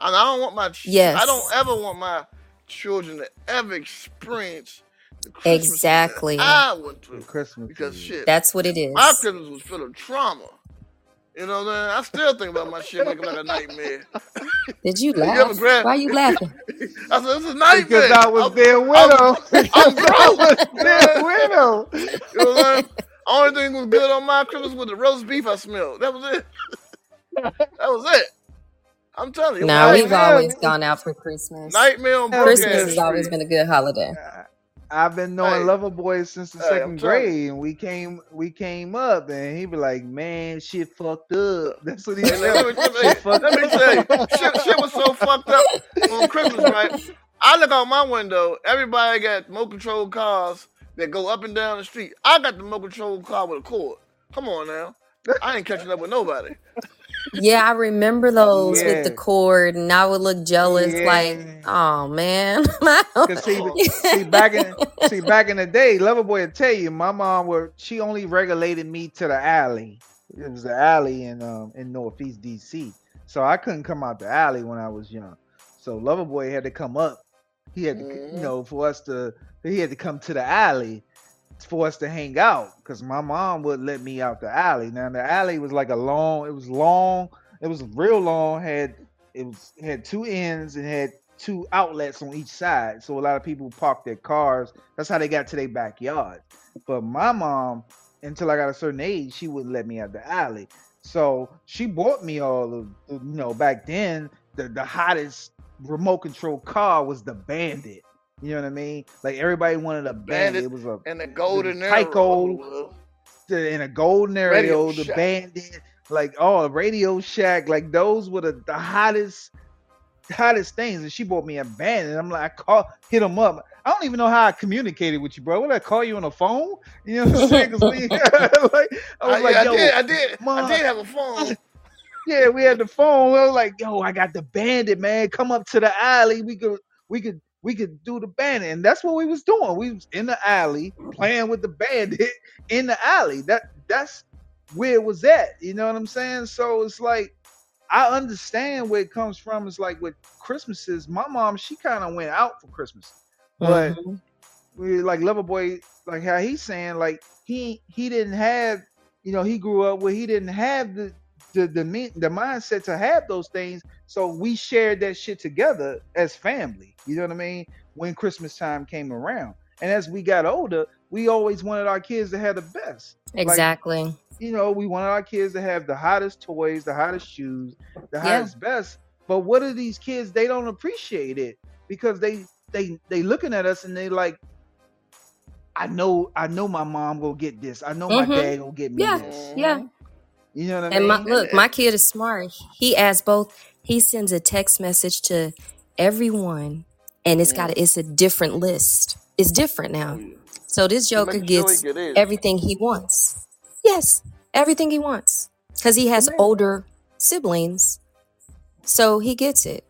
And I don't want my ch- Yes. I don't ever want my children to ever experience the Christmases Exactly. I went The through. Christmas Because shit, that's what it is my Christmas was full of trauma. You know what I mean? I still think about my shit looking like a nightmare. did you You ever laugh grab- why are you laughing I said, this is a nightmare. because I was I'm- their widow. I'm broke. their widow. You know what I'm saying? Only thing was good on my Christmas was the roast beef I smelled. That was it. that was it. I'm telling you. no it we've always gone out for christmas nightmare on christmas has always been a good holiday I've been knowing Hey. Lover Boy since the Hey, second grade, and we came we came up, and he be like, "Man, shit fucked up." That's what he Hey, let, me, said. let, me, Shit let me tell you, shit, shit was so fucked up on Christmas, right? I look out my window, everybody got remote control cars that go up and down the street. I got the remote control car with a cord. Come on now. I ain't catching up with nobody. Yeah i remember those with the cord and i would look jealous like Yeah. oh man Cause see, see back in see back in the day, Loverboy would tell you, my mom were she only regulated me to the alley. It was the alley in um in Northeast DC, so I couldn't come out the alley when I was young. So Loverboy had to come up. He had to, c- you Mhm. know, for us to he had to come to the alley for us to hang out because my mom would let me out the alley. Now the alley was like a long, it was long, it was real long, had it was had two ends and had two outlets on each side. So a lot of people parked their cars. That's how they got to their backyard. But my mom, until I got a certain age, she wouldn't let me out the alley. So she bought me all of you know, back then the, the hottest remote control car was the bandit. You know what I mean? Like everybody wanted a bandit. Bandit. It was a And the golden The arrow. Oh, Tyco. in a golden Radio area, the Shack. bandit, like oh, a Radio Shack, like those were the, the hottest, hottest things. And she bought me a bandit. I'm like, I call, hit them up. I don't even know how I communicated with you, bro. What I call you on the phone? You know what I'm saying? we, like, I was I, like, yo, I did. I did. Mom. I did have a phone. yeah, we had the phone. We was like, yo, I got the bandit, man. Come up to the alley. We could, we could, we could do the bandit, and that's what we was doing. We was in the alley playing with the bandit in the alley. That that's where it was at. You know what I'm saying? So it's like I understand where it comes from. It's like with Christmases, my mom she kind of went out for Christmas, but Mhm. we like Loverboy, like how he's saying, like he he didn't have, you know, he grew up where he didn't have the the the, mi- the mindset to have those things. So we shared that shit together as family. You know what I mean? When Christmas time came around, and as we got older, we always wanted our kids to have the best. exactly You know, we wanted our kids to have the hottest toys, the hottest shoes, the Yeah. hottest best. But what are these kids? They don't appreciate it because they they they looking at us and they like, I know I know my mom gonna get this. I know my Mhm. dad gonna get me Yeah. this. yeah You know what I And my mean? look, my kid is smart. He adds both. He sends a text message to everyone, and it's got a, mm-hmm. it's a different list. It's different now. Mm-hmm. So this Joker gets everything he wants. Yes, everything he wants because he has maybe- older siblings, so he gets it.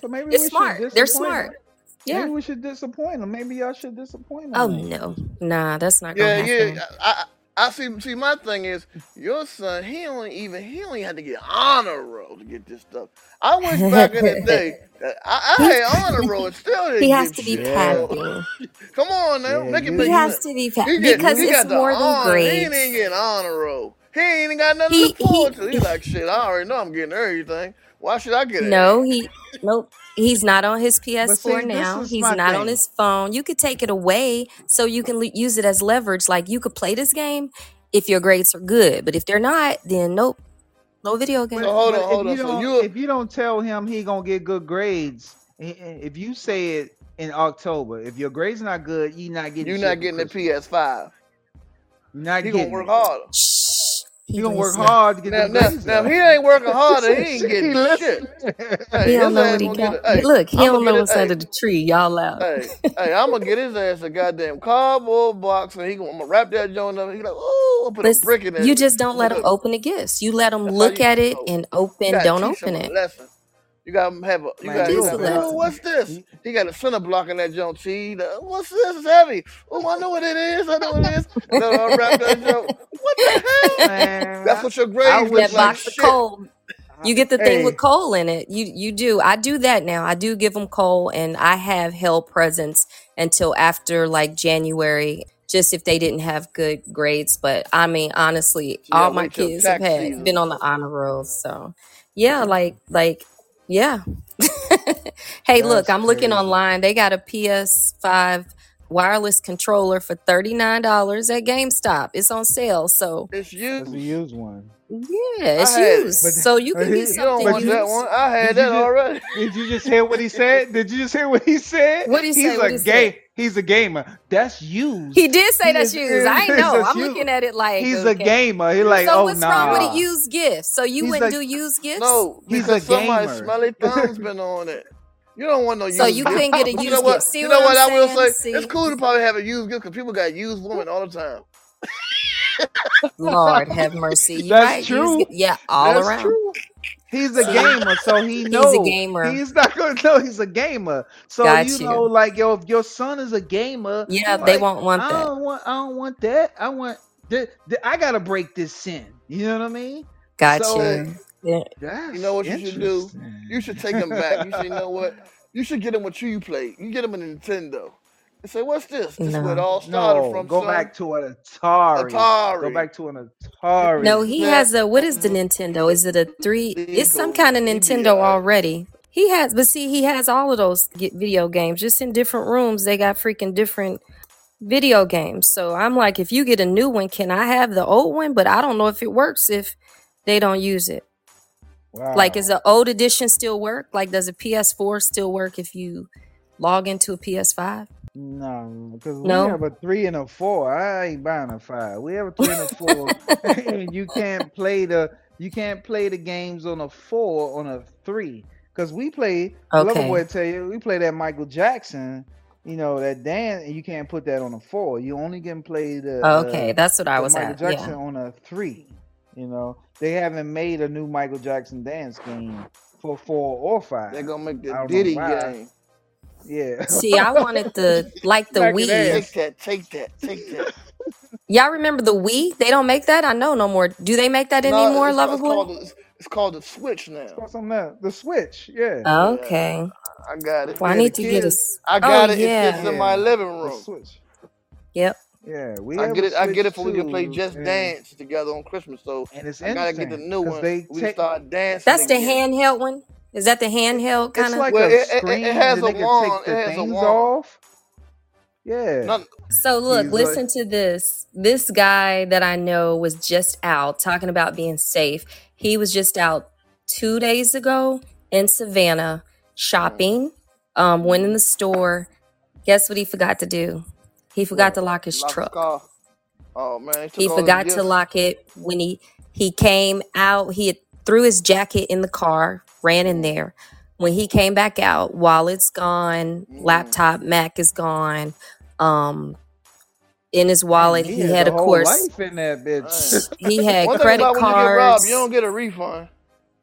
So maybe It's we should smart. They're disappoint smart. them. Yeah. Maybe we should disappoint them. Maybe y'all should disappoint them. Oh no, nah, that's not Yeah, gonna happen. yeah. I, I I see. See, my thing is, your son. He only even. He only had to get honor roll to get this stuff. I wish back in the day. I, I had honor roll and still didn't he has get to be shit. Yeah. So, pappy. come on now, Yeah, make it He has to be fat because it's got more than honor. He ain't grades. even getting honor roll. He ain't even got nothing He to look forward he to. He like shit. I already know I'm getting everything. Why should I get it? no he nope. He's not on his But see, PS4 this now. is He's my not on thing. his phone. You could take it away so you can le- use it as leverage. Like you could play this game if your grades are good, but if they're not, then nope, no video game. So But hold but on, if hold you on. So don't you if you don't tell him he gonna get good grades, i- i- if you say it in October, if your grades not good, you not getting you shit not for getting the Christmas. PS5. You're not He gonna getting work it. harder. Shh. He He gonna work listen. hard to get Now, them now, now, he ain't working harder, he ain't getting listen. shit. He don't know what he got. Hey, Look, he I'm don't know what's under the tree. Y'all loud. hey, hey, I'm gonna get his ass a goddamn cardboard box, and he gonna, I'm gonna wrap that joint up. He like, oh, I'll put a But brick in it. you just don't let him open the gifts. You let him look at it and open. Don't open it. lesson. You gotta have a. You gotta. you You a the gotta. man. Oh, what's this? He got a center block in that joint. See, what's this? It's heavy. Oh, I know what it is. I know what it is. No, I wrap that joint. What the hell? Man, That's what your I grades wish look That like. box of Shit. coal. You get the thing with coal in it. You you do. I do that now. I do give them coal, and I have held presents until after like January, just if they didn't have good grades. But I mean, honestly, So all gotta my wait till kids have tax had season. been on the honor roll. So yeah, like like yeah. hey, look, that's I'm looking crazy. online. They got a PS5 wireless controller for thirty nine dollars at GameStop. It's on sale. So It's That's a used. used one. Yeah, it's had it. used. But So you can he, get You don't something but that used. one. I had did you that just already. did you just hear what he said? Did you just hear what he said? What do you say? He's What a do you gay. say? He's a gamer. That's used. He did say He that's is. used. I know. I'm looking at it like He's a gamer. He like, So oh what's wrong with a used gift? So you He's wouldn't a do used gifts? No, he's a because somebody gamer. smelly thumb's been on it. You don't want no used. So you gift. couldn't get a But you used know gift. what? See You know what I'm I will saying? say? It's cool to probably have a used gift because people got used women all the time. Lord have mercy. You That's right? True. gift. Yeah, all That's around. true. He's a See, gamer, so he knows. he's a gamer. he's not gonna know he's a gamer. So Got you know, like yo, if your son is a gamer, Yeah, you they won't want I that. don't want, I don't want that. I want, th- th- I gotta break this sin. You know what I mean? Got So you. Yeah. you know what you should do? You should take him back. You say, you know what? You should get him what you play. You get him a Nintendo. And say, what's this? This is where it No. all started No, from, go son. back to an Atari. Atari. Go back to an Atari. No, he Man, has a what is the Nintendo? Is it a three? he It's some kind of Nintendo alright. already. He has, but see, he has all of those video games just in different rooms. They got freaking different video games. So I'm like, if you get a new one, can I have the old one? But I don't know if it works if they don't use it. Like, is the old edition still work? Like, does a PS4 still work if you log into a PS5? No, because we have a three and a four. I ain't buying a five. We have a three and a four. and you can't play the you can't play the games on a four on a three. Cause we play Lover Okay. Boy tell you we play that Michael Jackson, you know, that dance and you can't put that on a four. You only can play the uh, Okay, the, that's what I was Michael at. Jackson Yeah. on a three. You know. They haven't made a new Michael Jackson dance game for four or five. They're gonna make the Diddy game. Yeah. See, I wanted the like the Back it Wii. ass. Take that, take that, take that. Y'all remember the Wii? They don't make that. I know no more. Do they make that No, anymore, it's, ca- it's Loverboy? called the, it's, it's called the Switch It's now. got something else. The Switch, yeah. Yeah, Okay. I got it. Well, I Yeah, the need to get a. kids. s- I Oh got it. It yeah. fits in my Yeah, living the room. Switch. Yep. Yeah, we I have get a it. I get Switch it for we can play too, Just and Dance together on Christmas. So and it's I gotta get the interesting new because one. they We take. start dancing That's the again. handheld one. Is that the handheld It's kind of? like Well, a it, it, it has a they wand. It has a wand. off. Yeah, None, So look, he's like, listen to this. This guy that I know was just out talking about being safe. He was just out two days ago in Savannah mm, shopping. Um, went in mm. the store. Guess what he forgot to do? He forgot What? to lock his Lock truck. car. Oh man, he He took all his forgot to lock it when he he came out. He had threw his jacket in the car, ran in there. When he came back out, wallet's gone, mm. laptop, Mac is gone. Um, in his wallet, he he has had, a of whole course, life in that bitch. He had One thing credit about when you get robbed, you cards. don't get a refund.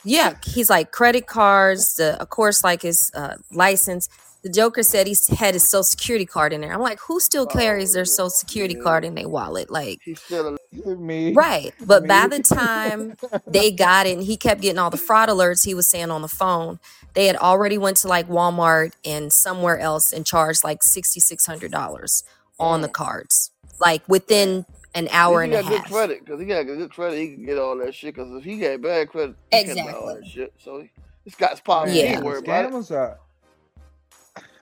Yeah, he's like credit cards. The, of course, like his uh, license. The Joker said he had his Social Security card in there. I'm like, who still carries Oh their yeah, Social Security yeah. card in their wallet? Like, He's still a me. Right. But Me. by the time they got it and he kept getting all the fraud alerts he was saying on the phone, they had already went to like Walmart and somewhere else and charged like $6600 on the Mm. cards. Like within an At hour he and a got good half. credit because he got good credit. He can get all that shit. Because if he got bad credit, he can't buy all that Exactly. shit. So he- this guy's problem. He Yeah. ain't Man, the worried about it. scammers are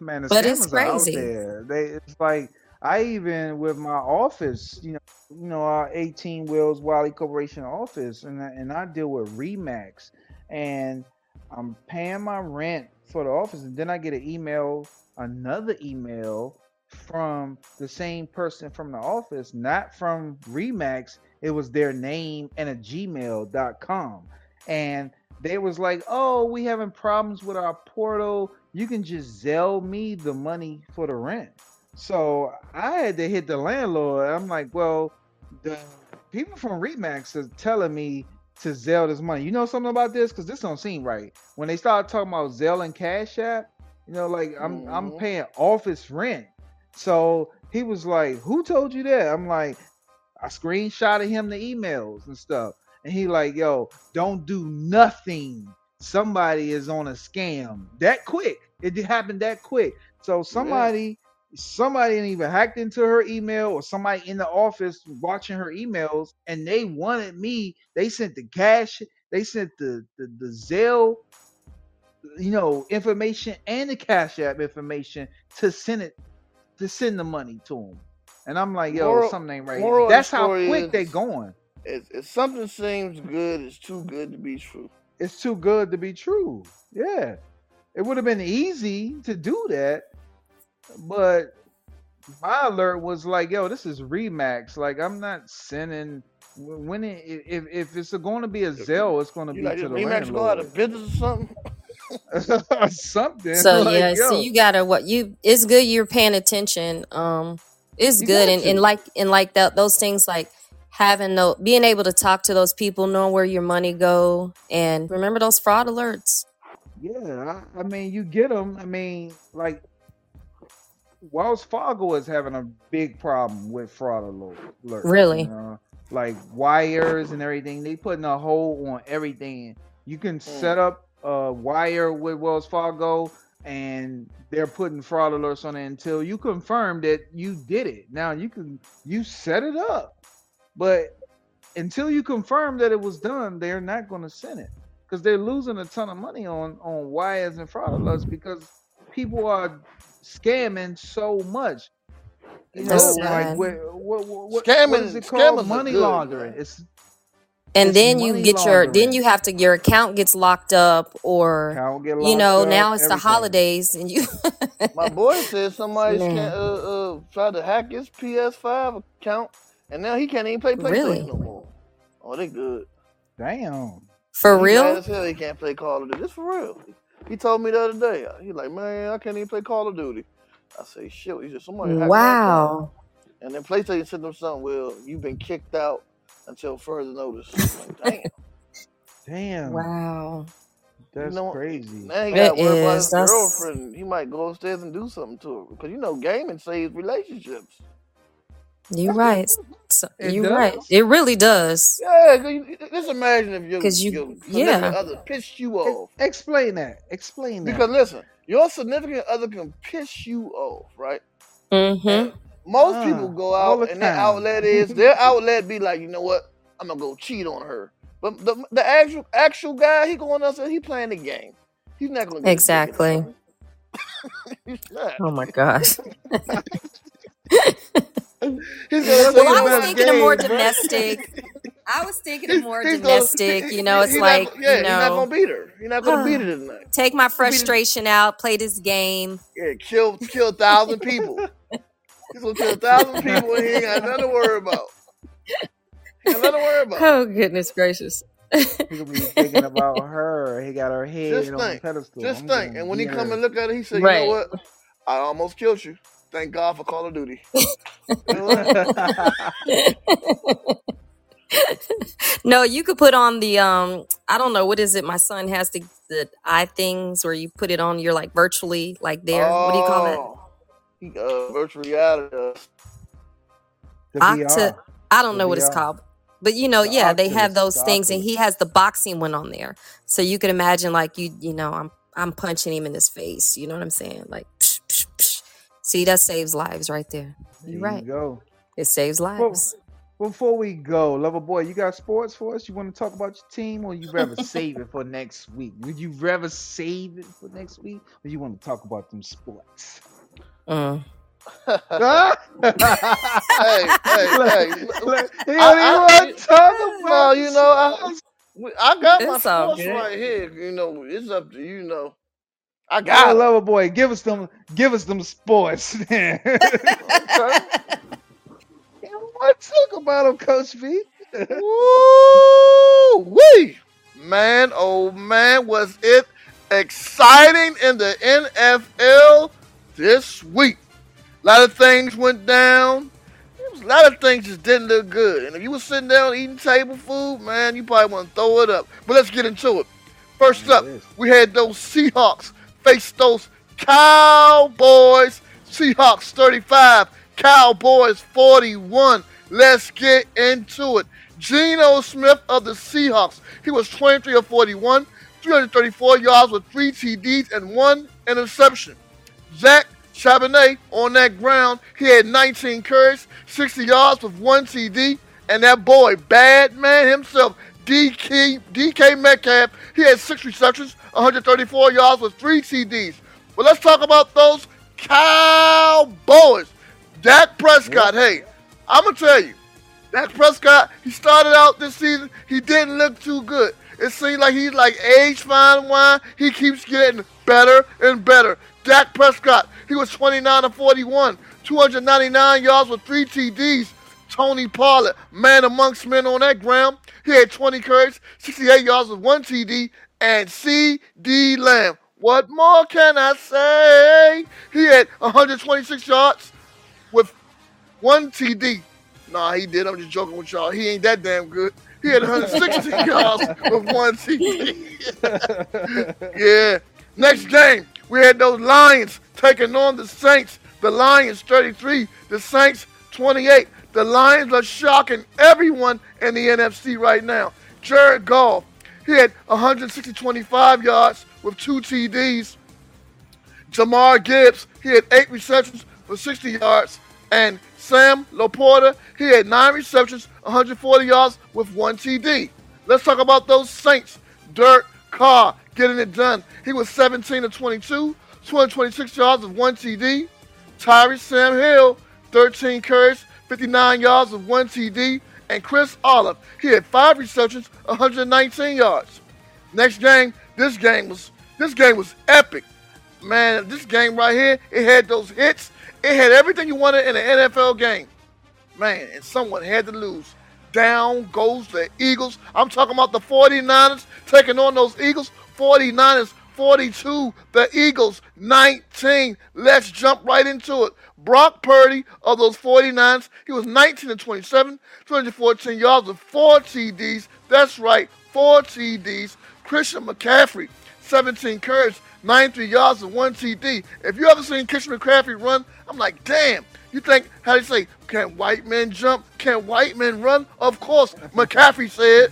man, the But it's scammers are out crazy. there. They it's like I even with my office, you know, you know, our 18 Wheels Wiley Corporation office, and I, and I deal with Remax, and I'm paying my rent for the office, and then I get an email, another email from the same person from the office, not from Remax. It was their name and a gmail.com. And they was like, "Oh, we having problems with our portal. You can just zell me the money for the rent." So I had to hit the landlord. I'm like, "Well, the people from Remax are telling me to zell this money. You know something about this? Because this don't seem right. When they started talking about Zelle and Cash App, you know, like I'm I'm Mhm. paying office rent. So he was like, "Who told you that?" I'm like, I screenshotted him the emails and stuff. And he like, yo, don't do nothing. Somebody is on a scam. That quick. It happened that quick. So somebody, somebody didn't even hacked into her email or somebody in the office watching her emails and they wanted me. They sent the cash, they sent the the, the Zelle, you know, information and the Cash App information to send it to send the money to him. And I'm like, yo, Moral- something ain't right. That's how quick they is- going. If, if something seems good, it's too good to be true. It's too good to be true. Yeah. It would have been easy to do that, but my alert was like, yo, this is Remax. Like, I'm not sending when it, if if it's going to be a Zelle, it's going to be like to this the Remax go out of business or something? something. So like, yeah, so you gotta what you it's good you're paying attention. Um it's You good got and, and like and like that those things like having no being able to talk to those people, knowing where your money go and remember those fraud alerts. Yeah, I, I mean, you get them. I mean, like Wells Fargo is having a big problem with fraud alert. alerts, Really? you know? like wires and everything. They putting a hold on everything. You can hmm. set up a wire with Wells Fargo, and they're putting fraud alerts on it until you confirm that you did it. Now you can you set it up, but until you confirm that it was done, they're not going to send it because they're losing a ton of money on on wires and fraud alerts because people are scamming so much. You know, like what, what, what, what Scamming- is it called? Money good, laundering. man. It's And It's then you get your then you have to your account gets locked up or account get you locked know, up, now it's the everything. holidays and you My boy said somebody Man. can, uh, uh, tried to hack his PS5 account, and now he can't even play PlayStation Really? no more. Oh, they good. Damn. for He real? as hell he can't play Call of Duty. This for real. He told me the other day. Uh, he like, man, I can't even play Call of Duty. I say, shit. He said, somebody hacked my account. Wow. And then PlayStation sent them something. Well, you've been kicked out until further notice. Like, Damn. Damn. Wow. That's know, crazy. Now he got to worry about his That's girlfriend. He might go upstairs and do something to her because you know gaming saves relationships. You right. So, It you right. does. It really does. Yeah, 'cause you- just imagine if your, 'Cause you- your yeah. significant other pissed you off. Explain that. Explain that. Because listen, your significant other can piss you off, right? Mm-hmm. Most people go all out the and their time. outlet is their outlet be like, you know what? I'm gonna go cheat on her. But the, the actual actual guy, he going outside, he playing the game. He's not gonna get dick in Exactly. the. He's not. Oh my gosh. He's gonna say Well, I was best thinking of more bro. domestic. I was thinking of He's- more he's gonna- domestic. You know, it's he not like go- yeah, you he's not know, gonna beat her. He's not gonna beat her tonight. take my He beat it- frustration out, play this game. Yeah, kill kill a thousand people. He's gonna kill a thousand people and he ain't got nothing to worry about. He got nothing to worry about. Oh goodness gracious. he could be thinking about her. He got her head Just on the pedestal. Just I'm think. And when he get come her. and look at it, he said, "You know what? I almost killed you. Thank God for Call of Duty." You know what? no, you could put on the um I don't know what is it. My son has the the eye things where you put it on. You're like virtually like there. What do you call that? Oh, uh, virtual reality. Uh, the Octa VR. I don't know The what it's called. But you know, The yeah, they have those the things and he has the boxing one on there. So you could imagine like you you know, I'm I'm punching him in his face. You know what I'm saying? Like. See, that saves lives right there. There You're you right. go. It saves Well, lives. before we go, lover boy, you got sports for us? You want to talk about your team, or you rather save it for next week? Would you rather save it for next week, or you want to talk about them sports? Huh? hey, hey, hey. Look, he I- I- want to talk about you know, I, I got my It's all sports right here. You know, it's up to you. Know, I Go, got it. lover boy, give us them, give us them sports. Okay. what talk about him, Coach V? Woo wee! Man, oh man, was it exciting in the NFL this week. A lot of things went down. A lot of things just didn't look good. And if you were sitting down eating table food, man, you probably want to throw it up. But let's get into it. First up, Yes. we had those Seahawks face those Cowboys. Seahawks 35, Cowboys 41. Let's get into it. Geno Smith of the Seahawks. He was 23 of 41, 334 yards with three TDs and one interception. Zach Charbonnet on that ground, he had 19 carries, 60 yards with one TD, and that boy, bad man himself, DK, DK Metcalf, he had six receptions, 134 yards with three TDs. But let's talk about those Cowboys. Dak Prescott, hey, I'm going to tell you, Dak Prescott, he started out this season, he didn't look too good. It seems like he's like age fine wine. He keeps getting better and better. Dak Prescott, he was 29 of 41, 299 yards with three TDs. Tony Pollard, man amongst men on that ground, he had 20 carries, 68 yards with one TD, and CeeDee Lamb. What more can I say? He had 126 yards with one TD. Nah, he did. I'm just joking with y'all. He ain't that damn good. He had 160 yards with one TD. yeah. Next game, we had those Lions taking on the Saints. The Lions 33, the Saints 28. The Lions are shocking everyone in the NFC right now. Jared Goff, he had 160 25 yards with two TDs. Jahmyr Gibbs, he had eight receptions for 60 yards. And Sam LaPorta, he had nine receptions, 140 yards with one TD. Let's talk about those Saints. Derek Carr getting it done. He was 17 to 22, 226 yards with one TD. Taysom Hill, 13 carries, 59 yards with one TD. And Chris Olave, he had five receptions, 119 yards. Next game, this game was this game was epic. Man, this game right here, it had those hits. It had everything you wanted in an NFL game. Man, and someone had to lose. Down goes the Eagles. I'm talking about the 49ers taking on those Eagles. 49ers 42, the Eagles 19. Let's jump right into it. Brock Purdy of those 49ers, he was 19 to 27, 214 yards with four TDs. That's right, four TDs. Christian McCaffrey, 17 carries, 93 yards and one TD. If you ever seen Christian McCaffrey run, I'm like, damn. You think how they say, can white men jump? Can white men run? Of course, McCaffrey said.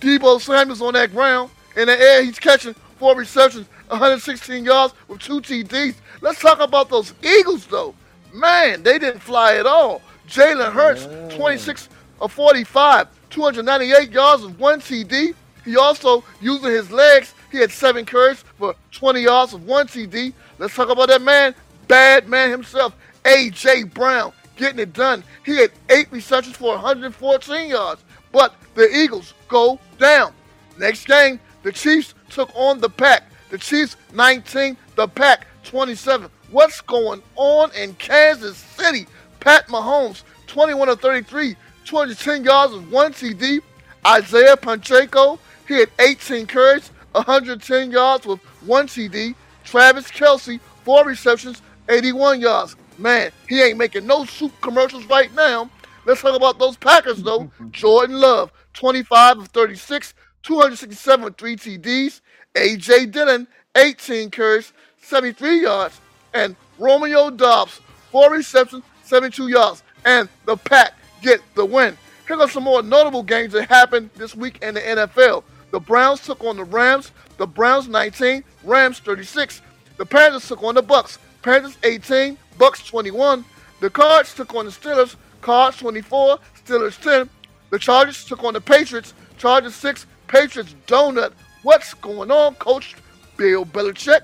Deebo Samuel's on that ground. In the air, he's catching four receptions, 116 yards with two TDs. Let's talk about those Eagles, though. Man, they didn't fly at all. Jalen Hurts, 26 of 45, 298 yards with one TD. He also, using his legs, he had seven carries for 20 yards with one TD. Let's talk about that man, bad man himself, A.J. Brown, getting it done. He had eight receptions for 114 yards. But the Eagles go down. Next game, the Chiefs took on the Pack. The Chiefs 19, the Pack 27. What's going on in Kansas City? Pat Mahomes, 21 of 33, 210 yards with one TD. Isaiah Pacheco, he had 18 carries, 110 yards with one TD. Travis Kelce, four receptions, 81 yards. Man, he ain't making no soup commercials right now. Let's talk about those Packers, though. Jordan Love, 25 of 36, 267 with three TDs. A.J. Dillon, 18 carries, 73 yards. And Romeo Doubs, four receptions, 72 yards. And the Pack get the win. Here are some more notable games that happened this week in the NFL. The Browns took on the Rams. The Browns 19, Rams 36. The Panthers took on the Bucks. Panthers 18, Bucks 21. The Cards took on the Steelers. Cards 24, Steelers 10. The Chargers took on the Patriots. Chargers 6, Patriots donut. What's going on, Coach Bill Belichick?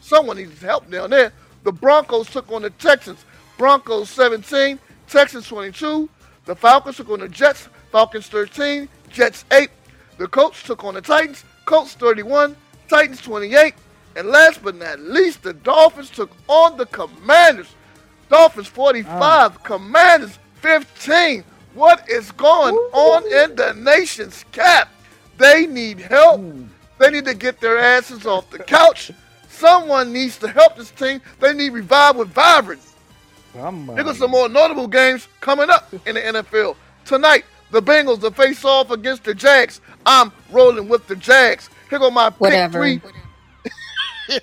Someone needs help down there. The Broncos took on the Texans. Broncos 17, Texans 22. The Falcons took on the Jets. Falcons 13, Jets 8. The Colts took on the Titans. Colts 31, Titans 28. And last but not least, the Dolphins took on the Commanders. Dolphins 45, ah. Commanders 15. What is going on in the nation's cap? They need help. They need to get their asses off the couch. Someone needs to help this team. They need revive with vibrance. Come on. Here are some more notable games coming up in the NFL. Tonight, the Bengals to face off against the Jags. I'm rolling with the Jags. Here go my pick Whatever. three.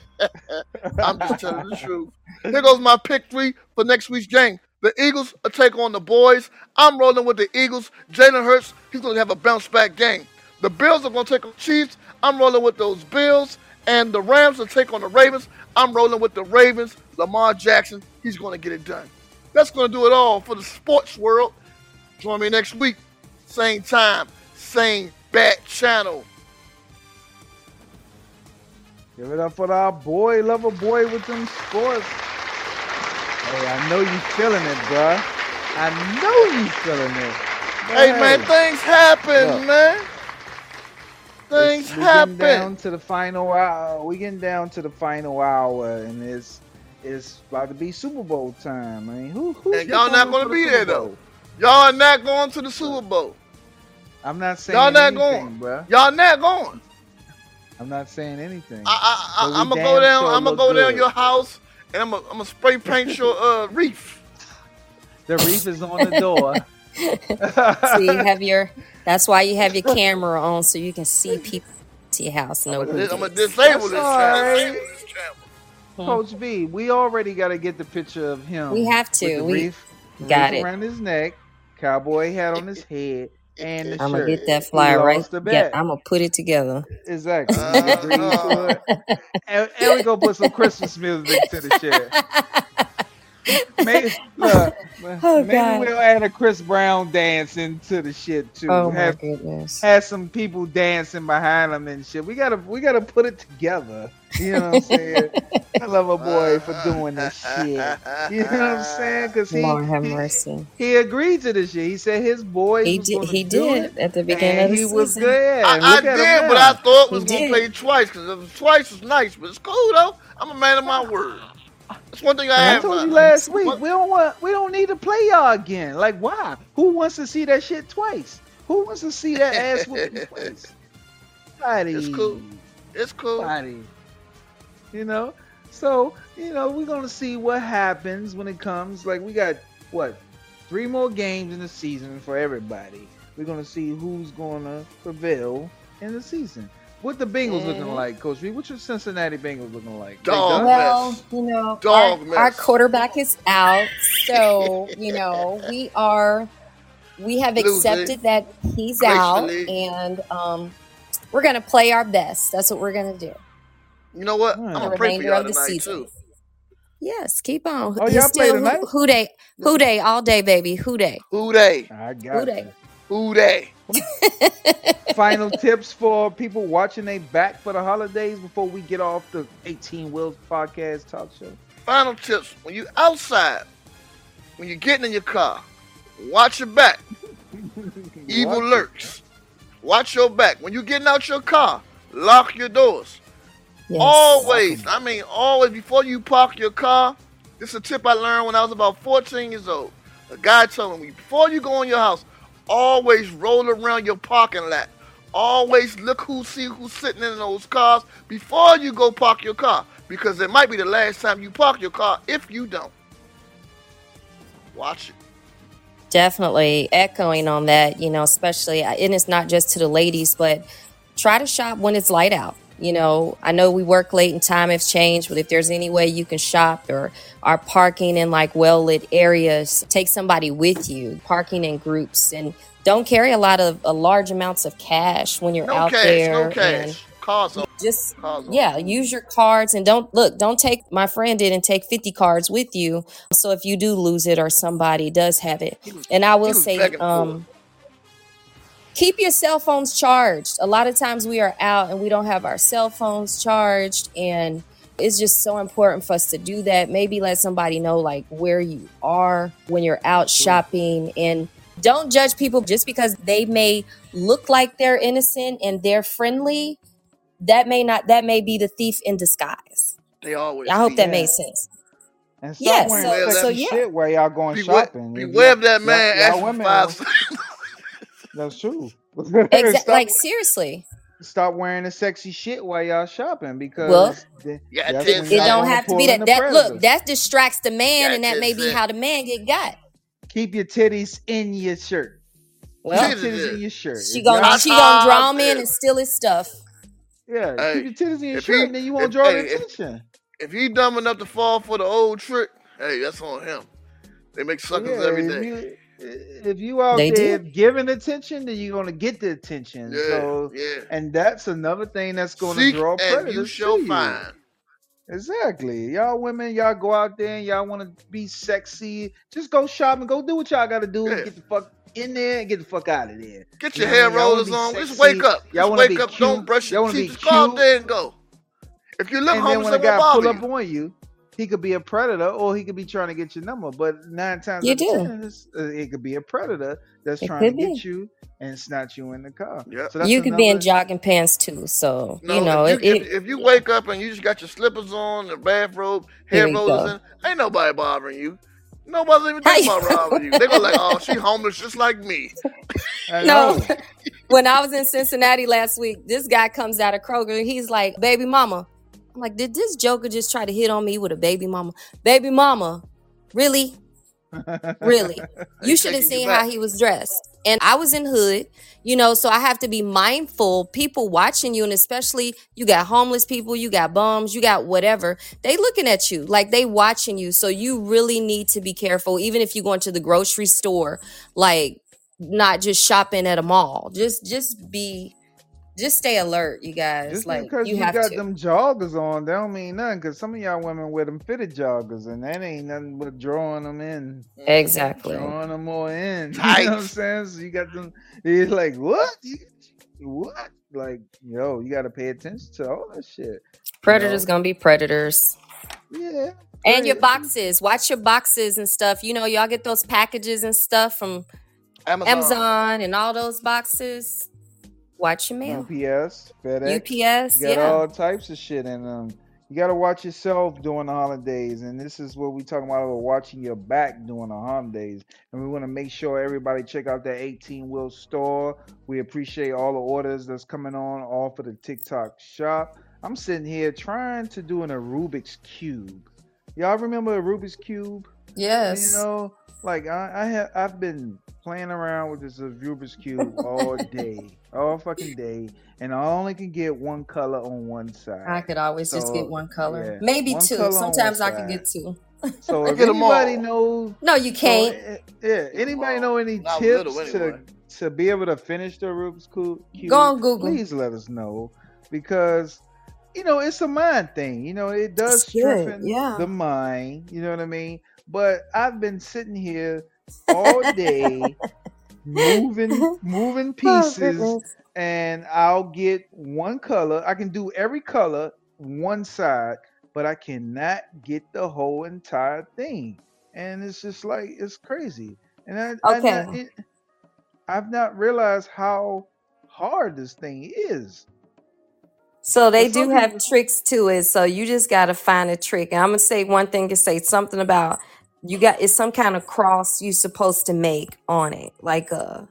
I'm just telling the truth. Here goes my pick three for next week's game. The Eagles will take on the boys. I'm rolling with the Eagles. Jalen Hurts, he's going to have a bounce back game. The Bills are going to take on the Chiefs. I'm rolling with those Bills. And the Rams will take on the Ravens. I'm rolling with the Ravens. Lamar Jackson, he's going to get it done. That's going to do it all for the sports world. Join me next week. Same time, same bat channel. Give it up for our boy, lover boy with them sports. Hey, I know you feeling it, bruh. I know you feeling it. But Hey, man, things happen, Look. man. Things we getting down to the final hour. We getting down to the final hour, and it's it's about to be Super Bowl time. I mean, who who's And y'all not going gonna for the be there, though. Y'all not going to the Super Bowl. I'm not saying Y'all not anything, going. bruh. Y'all not going. I'm not saying anything. I, I, I, I'm gonna go down. sure I'm gonna go down good. your house, and I'm gonna, I'm gonna spray paint your uh, reef. the reef is on the door. So you have your. That's why you have your camera on so you can see people to your house. No I'm gonna, I'm gonna cookies. disable That's this all channel. right. Coach V, we already got to get the picture of him. We have with to. the We reef, got reef it. around his neck, cowboy hat on his head, and the shirt. I'm gonna get that He flyer right. lost the Yeah. I'm gonna put it together. Exactly. We Uh, agreed to it. And, and we gonna put some Christmas music to the shit. Maybe, look, oh, oh, maybe God. we'll add a Chris Brown dancing to the shit too. Oh my have, goodness. have some people dancing behind them and shit. We gotta we gotta put it together. You know what I'm saying? I love a boy for doing this shit. You know what I'm saying? Because he, Lord have he mercy. he agreed to this shit. He said his boy. He was did. He do did it, at the beginning of and the he season. was good. I, I look at him did, but now. I thought it was He gonna did. play twice because twice was nice, but it's cool though. I'm a man of my word. That's one thing I I told you uh, last week what- we don't want we don't need to play y'all again. Like why? Who wants to see that shit twice? Who wants to see that ass whooping twice? Nobody. It's cool. It's cool. Nobody. You know. So you know we're gonna see what happens when it comes. Like we got what three more games in the season for everybody. We're gonna see who's gonna prevail in the season. What the Bengals looking Mhm. like, Coach V? What's your Cincinnati Bengals looking like? They Dog done? Well, mess. you know, Dog our, mess. our quarterback is out, so you know we are we have Losing. accepted that he's out, and um, we're gonna play our best. That's what we're gonna do. You know what? Hmm. I'm gonna pray for remainder y'all of the tonight season. too. Yes, keep on. Oh, He's y'all play tonight? who, who day, who day, all day, baby, who day. Who they? I Who got they? you. Who they? Final tips for people watching they back for the holidays before we get off the 18 Wheels podcast talk show. Final tips: When you outside, when you're getting in your car, watch your back. Evil Watch it. lurks. Watch your back. When you're getting out your car, lock your doors. Yes. Always, I mean, always before you park your car. This is a tip I learned when I was about 14 years old. A guy told me before you go in your house, always roll around your parking lot. Always look who see who's sitting in those cars before you go park your car, because it might be the last time you park your car if you don't. Watch it. definitely echoing on that you know especially and it's not just to the ladies but try to shop when it's light out You know, I know we work late and time has changed, but if there's any way you can shop or are parking in like well lit areas, take somebody with you, parking in groups, and don't carry a lot of uh, large amounts of cash when you're No out cash, there. no cash. Cars on, just cars yeah, use your cards and don't look, don't take my friend didn't take 50 cards with you. So if you do lose it or somebody does have it. And I will say, um, keep your cell phones charged. A lot of times we are out and we don't have our cell phones charged and it's just so important for us to do that. Maybe let somebody know like where you are when you're out shopping and don't judge people just because they may look like they're innocent and they're friendly. That may not that may be the thief in disguise. They always I hope that thief. Yeah. made sense. And stop Yeah, wearing so Beware so yeah. shit while y'all going beware, shopping. Beware y'all, of that y'all, man y'all women, five are- cents. That's true. Exactly stop, like seriously. stop wearing the sexy shit while y'all shopping Well, because th- You got that's 10 when it y'all don't gonna have to pull be in that the that look, predators. that distracts the man Got and that 10 may be cents. how the man get got. Keep your titties in your shirt. Keep your Well, Jesus titties in your shirt. she If gonna y'all, she gonna draw Ta-ta him in and steal his stuff. yeah, keep hey, your titties in your if shirt, he, and then you won't if, draw the hey, if, attention. if he dumb enough to fall for the old trick, hey, that's on him. They make suckers yeah, every if day. you if you out They there do. giving attention, then you're gonna get the attention. Yeah, So, yeah. and that's another thing that's gonna Seek draw and you predators shall to you. find. Exactly. Y'all women, y'all go out there and y'all want to be sexy. Just go shopping. Go do what y'all got to do. Yeah. Get the fuck in there and get the fuck out of there. Get your know hair what I mean? Y'all want rollers to be on. Just wake sexy. up. Y'all want to wake be up. Don't cute. brush Y'all your want to teeth. be Just go out there and go. If you look And then homeless, when it a guy pull bother up on you, he could be a predator or he could be trying to get your number. But nine times You out of do. ten, uh, it could be a predator that's It trying to could get you and snatch you in the car. Yep. So that's You could be in another. jogging pants too. So you know if you it. if, if you wake up and you just got your slippers on, the bathrobe, hair you rollers in, ain't nobody bothering you. Nobody's even How thinking you? about robbing you. They go like, oh, she homeless just like me. No. when I was in Cincinnati last week, this guy comes out of Kroger and he's like, "Baby mama." I'm like, "Did this joker just try to hit on me with a baby mama?" Baby mama, really? Really? You should have seen how he was dressed. And I was in hood, you know, so I have to be mindful. People watching you, and especially you got homeless people, you got bums, you got whatever. They looking at you like they watching you. So you really need to be careful, even if you go into the grocery store, like not just shopping at a mall. Just just be just stay alert, you guys. Just Like because you you have got to. them joggers on, they don't mean nothing. Because some of y'all women wear them fitted joggers, and that ain't nothing but drawing them in. Exactly. drawing them more in. You know what I'm saying? So you got them. It's like what? You, what? Like yo, you got to pay attention to all that shit. You Predators know? gonna be predators. Yeah. And your boxes. Watch your boxes and stuff. You know, y'all get those packages and stuff from Amazon. Amazon and all those boxes. Watch your mail. UPS, FedEx. UPS, You got yeah. all types of shit in them. You got to watch yourself during the holidays, and this is what we talking about watching your back during the holidays. And we want to make sure everybody check out that 18 wheel store. We appreciate all the orders that's coming on off of the TikTok shop. I'm sitting here trying to do an a Rubik's cube. Y'all remember a Rubik's cube? Yes. You know, like I, I have I've been playing around with this Rubik's cube all day, all fucking day, and I only can get one color on one side. I could always just get one color. yeah, Maybe one two. color on Sometimes I can get two. So I if get them anybody all. knows, No, you can't. eh, yeah, anybody know any when I was little tips anyway. to to be able to finish the Rubik's cube? Go on Google. Please let us know because you know it's a mind thing. You know it does strengthen Yeah. the mind. You know what I mean? But I've been sitting here all day moving moving oh pieces goodness. and I'll get one color. I can do every color one side, but I cannot get the whole entire thing. And it's just like it's crazy. And I, I Okay. not, it, I've not realized how hard this thing is. So they do have tricks to it. So you just gotta find a trick. And I'm gonna say one thing to say something about you got it's some kind of cross you're supposed to make on it. Like a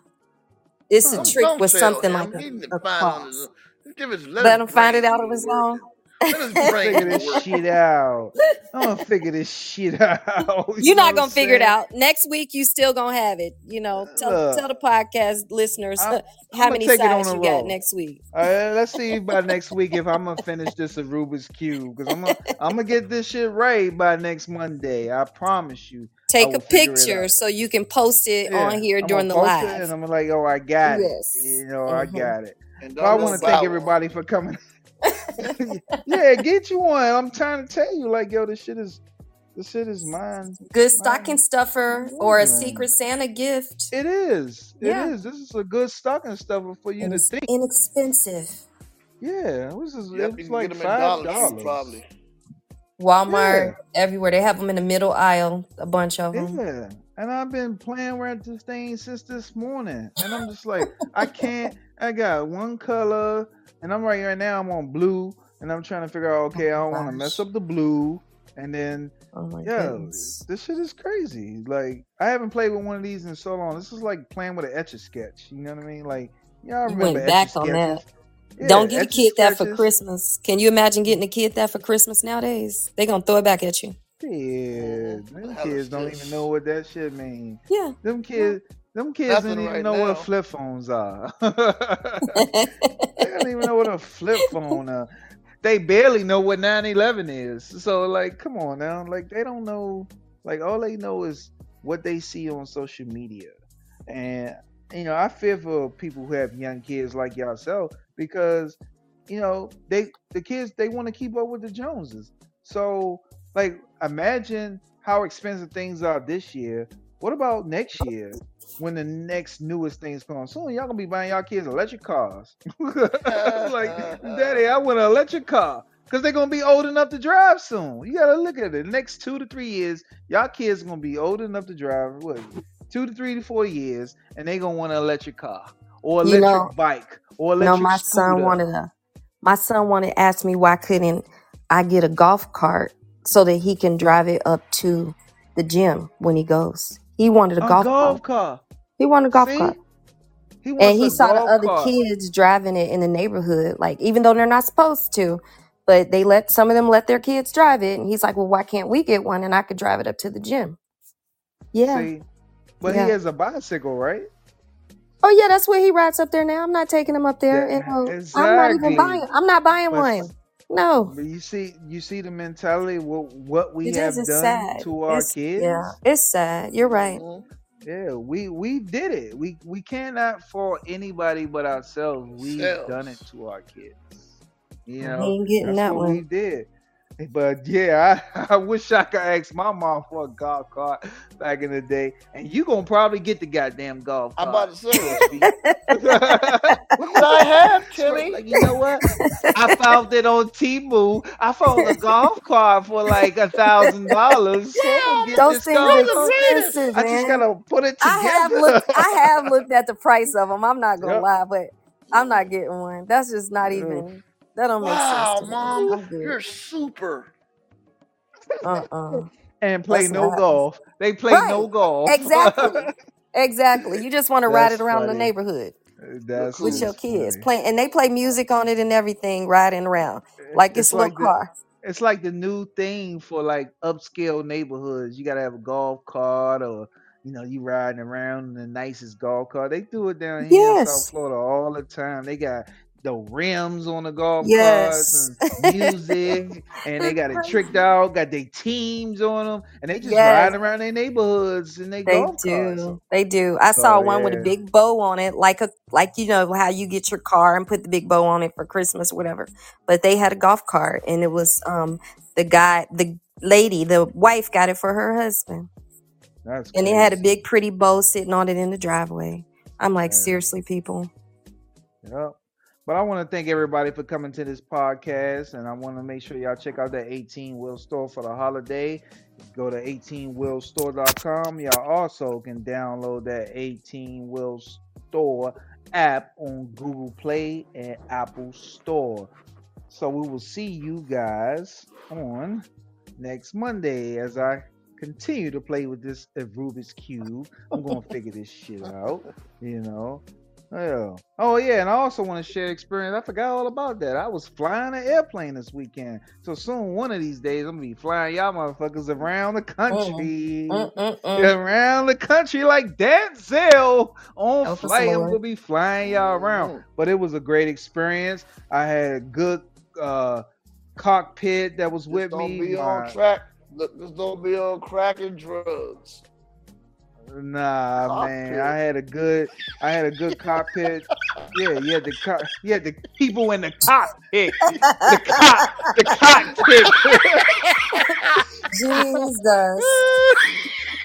it's a? Don't trick don't with tell something him. like a, He need a find cross. Give his let Let his him find brain it out of his work. own. Let his brain figure this shit out. I'm gonna figure this shit out. You You're know not gonna I'm figure it out. Next week you still gonna have it. You know, tell Look, tell the podcast listeners I'm- how I'ma many take sides the you got next week. Uh, let's see by next week if I'm gonna finish this a Rubik's cube because I'm gonna I'm gonna get this shit right by next Monday. I promise you. Take a picture so you can post it Yeah, on here I'm during the gonna post it live. and I'm like, oh, I got Yes. it. You know, I Mhm. got it. And But I want to thank back. everybody for coming. yeah, get you one. I'm trying to tell you, like, yo, this shit is, this shit is mine. Good stocking Mine. stuffer or a Mine. secret Santa gift. It is. Yeah. It is. This is a good stocking stuffer for you And to it's think. inexpensive. Yeah, this is Yep, it's like get five Dollar probably. Walmart, everywhere. They have them in the middle aisle, a bunch of them. Yeah, and I've been playing with this thing since this morning, and I'm just like, I can't. I got one color, and I'm right right now. I'm on blue, and I'm trying to figure out. Okay, I don't want to mess up the blue, and then Oh my yeah, goodness. this shit is crazy. Like I haven't played with one of these in so long. This is like playing with an etch a sketch. You know what I mean? Like y'all You remember went back on that. Yeah, Don't get a kid that for Christmas. Can you imagine getting a kid that for Christmas nowadays? They're gonna throw it back at you. Yeah, Mhm. them Hella kids don't sketch. even know what that shit means. Yeah. Them kids, them kids Nothing don't even right know now. what flip phones are. they don't even know what a flip phone are. They barely know what 911 is. So like, come on now. Like they don't know. Like all they know is what they see on social media. And you know, I fear for people who have young kids like yourself because you know they the kids they want to keep up with the Joneses. So like, imagine how expensive things are this year. What about next year? When the next newest things come on, soon y'all gonna be buying y'all kids electric cars. like, daddy, I want an electric car because they're gonna be old enough to drive soon. You gotta look at it. The next two to three years, y'all kids gonna be old enough to drive. What? Two to three to four years, and they gonna want an electric car or You electric know- bike or no, electric my son wanted a my son wanted to ask me why couldn't I get a golf cart so that he can drive it up to the gym when he goes. He wanted a, a golf, golf, cart. car. He wanted a golf See? cart. He wants And he a saw the golf other cart. kids driving it in the neighborhood, like even though they're not supposed to, but they let some of them let their kids drive it. And he's like, Well, why can't we get one and I could drive it up to the gym? Yeah. See, but Yeah. he has a bicycle, right? Oh yeah, that's where he rides up there now. I'm not taking him up there. And, uh, I'm not exactly. even buying I'm not buying But, one. No. but you see, you see the mentality. What what we It have done sad. to our It's, kids. yeah, it's sad. You're right. Mhm. Yeah, we we did it. We we cannot fault anybody but ourselves. We've done it to our kids. You He know, ain't getting that's that what we did. But yeah, I, I wish I could ask my mom for a golf cart back in the day. And you gonna probably get the goddamn golf cart. I'm cart. about to say, Crispy. what did I have, Timmy? like, you know what? I found it on Temu. I found a golf cart for like a thousand dollars. So I'm gonna get Those this things golf are cart. expensive, I just man. gotta put it I have looked. I have looked at the price of them. I'm not gonna Yep. lie, but I'm not getting one. That's just not Ugh. even. That don't make Wow, sense to me. mom, you're super. Uh uh and play That's no not golf. They play no golf. Exactly. Exactly. You just want to ride That's it around the funny. neighborhood That's with just your kids, funny. playing, and they play music on it and everything, riding around like it's It's a little like the car. it's like the new thing for like upscale neighborhoods. You gotta have a golf cart or you know, you riding around in the nicest golf cart. They do it down here in South Yes. Florida all the time. They got the rims on the golf carts and music, and they got it tricked out. Got their teams on them, and they just Yes. riding around their neighborhoods their They golf carts. do. They do. I So saw one with a big bow on it, like a like you know how you get your car and put the big bow on it for Christmas whatever. But they had a golf cart and it was um the guy the lady, the wife got it for her husband. that's And it had a big pretty bow sitting on it in the driveway. I'm like, Yeah. seriously, people. Yep. But I want to thank everybody for coming to this podcast, and I want to make sure y'all check out that 18 Wheel Store for the holiday. Go to 18wheelstore.com. Y'all also can download that 18 Wheel Store app on Google Play and Apple Store. So we will see you guys on next Monday as I continue to play with this Rubik's Cube. I'm going to figure this shit out, you know. Yeah. Oh yeah, and I also want to share experience. I forgot all about that. I was flying an airplane this weekend. So soon, one of these days, I'm gonna be flying y'all motherfuckers around the country, Mm-mm-mm. around the country like Denzel on Help us, flight. I'm gonna be flying y'all around. Mm. But it was a great experience. I had a good uh, cockpit that was Just with don't me. be My- on track. Look, don't be on crack and drugs. Nah, man, I had a good, I had a good cockpit. yeah, you had the co- you had the people in the cockpit, the cock, the cockpit. Jesus.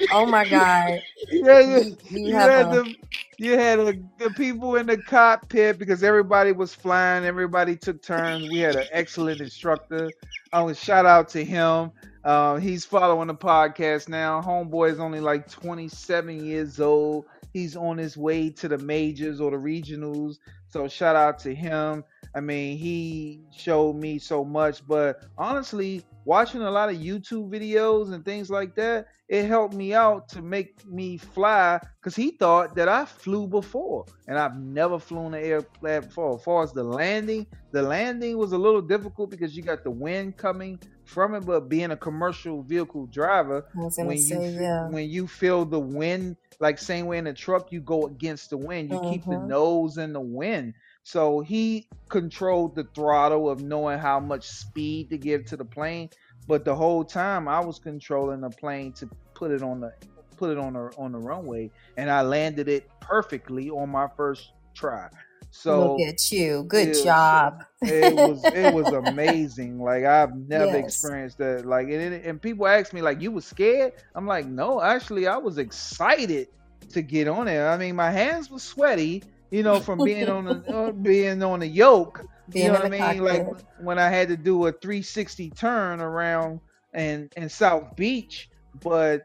Oh my God. yeah, yeah. You, you You had a, the, you had the, the people in the cockpit because everybody was flying. Everybody took turns. We had an excellent instructor. I want to shout out to him. Uh, he's following the podcast now. Homeboy is only like 27 years old. He's on his way to the majors or the regionals. So shout out to him. I mean, he showed me so much, but honestly, watching a lot of YouTube videos and things like that, it helped me out to make me fly because he thought that I flew before, and I've never flown an airplane before. As far as the landing, the landing was a little difficult because you got the wind coming from it, but being a commercial vehicle driver, I was gonna when you say, fe- yeah. when you feel the wind, like same way in a truck, you go against the wind. You keep the Mhm. nose in the wind. So he controlled the throttle of knowing how much speed to give to the plane. But the whole time I was controlling the plane to put it on the put it on the on the runway, and I landed it perfectly on my first try. So Look at you. Good so job. it was it was amazing. Like I've never Yes. experienced that. Like and, and people ask me like, "You was scared?" I'm like, "No, actually, I was excited to get on there. I mean, my hands were sweaty, you know, from being on the uh, being on the yoke. Being you know what I mean? Like when I had to do a 360 turn around and in South Beach, but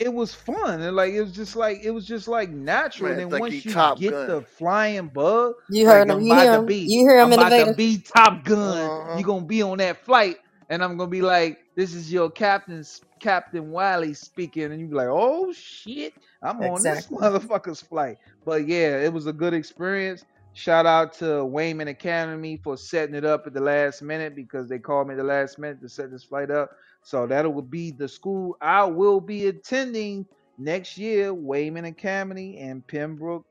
it was fun. And like it was just like it was just like natural. Man, and think then he once you Top get Gun. the flying bug, You like him. I'm You about hear to him. be, You hear him I'm in the about to be Top Gun. Uh-huh. You're gonna be on that flight, and I'm gonna be like, "This is your captain, Captain Wiley speaking," and you be like, "Oh shit, I'm on this motherfucker's flight." But yeah, it was a good experience. Shout out to Wayman Academy for setting it up at the last minute because they called me the last minute to set this flight up. So that will be the school I will be attending next year, Wayman Academy and Pembroke,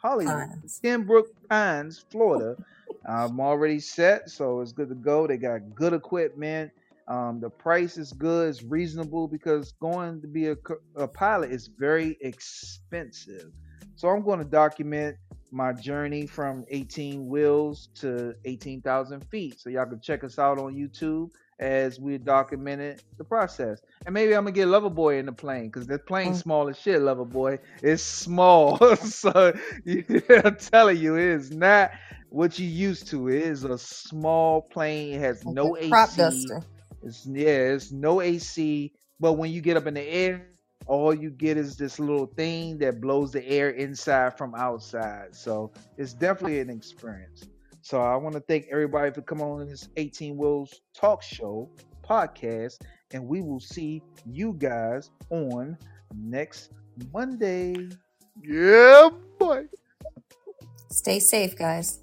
Hollywood. Pines. Pembroke Pines, Florida. I'm already set, so it's good to go. They got good equipment. Um, the price is good, it's reasonable because going to be a, a pilot is very expensive. So I'm going to document my journey from 18 wheels to 18,000 feet. So y'all can check us out on YouTube as we documented the process. And maybe I'm gonna get Loverboy in the plane because the plane's Mm. small as shit. Loverboy, it's small, so I'm telling you, it is not what you used to. It is a small plane. It has no AC. duster. It's yeah, it's no AC. But when you get up in the air, all you get is this little thing that blows the air inside from outside. So it's definitely an experience. So I want to thank everybody for coming on this 18 Wheels Talk Show podcast, and we will see you guys on next Monday. Yeah, boy. Stay safe, guys.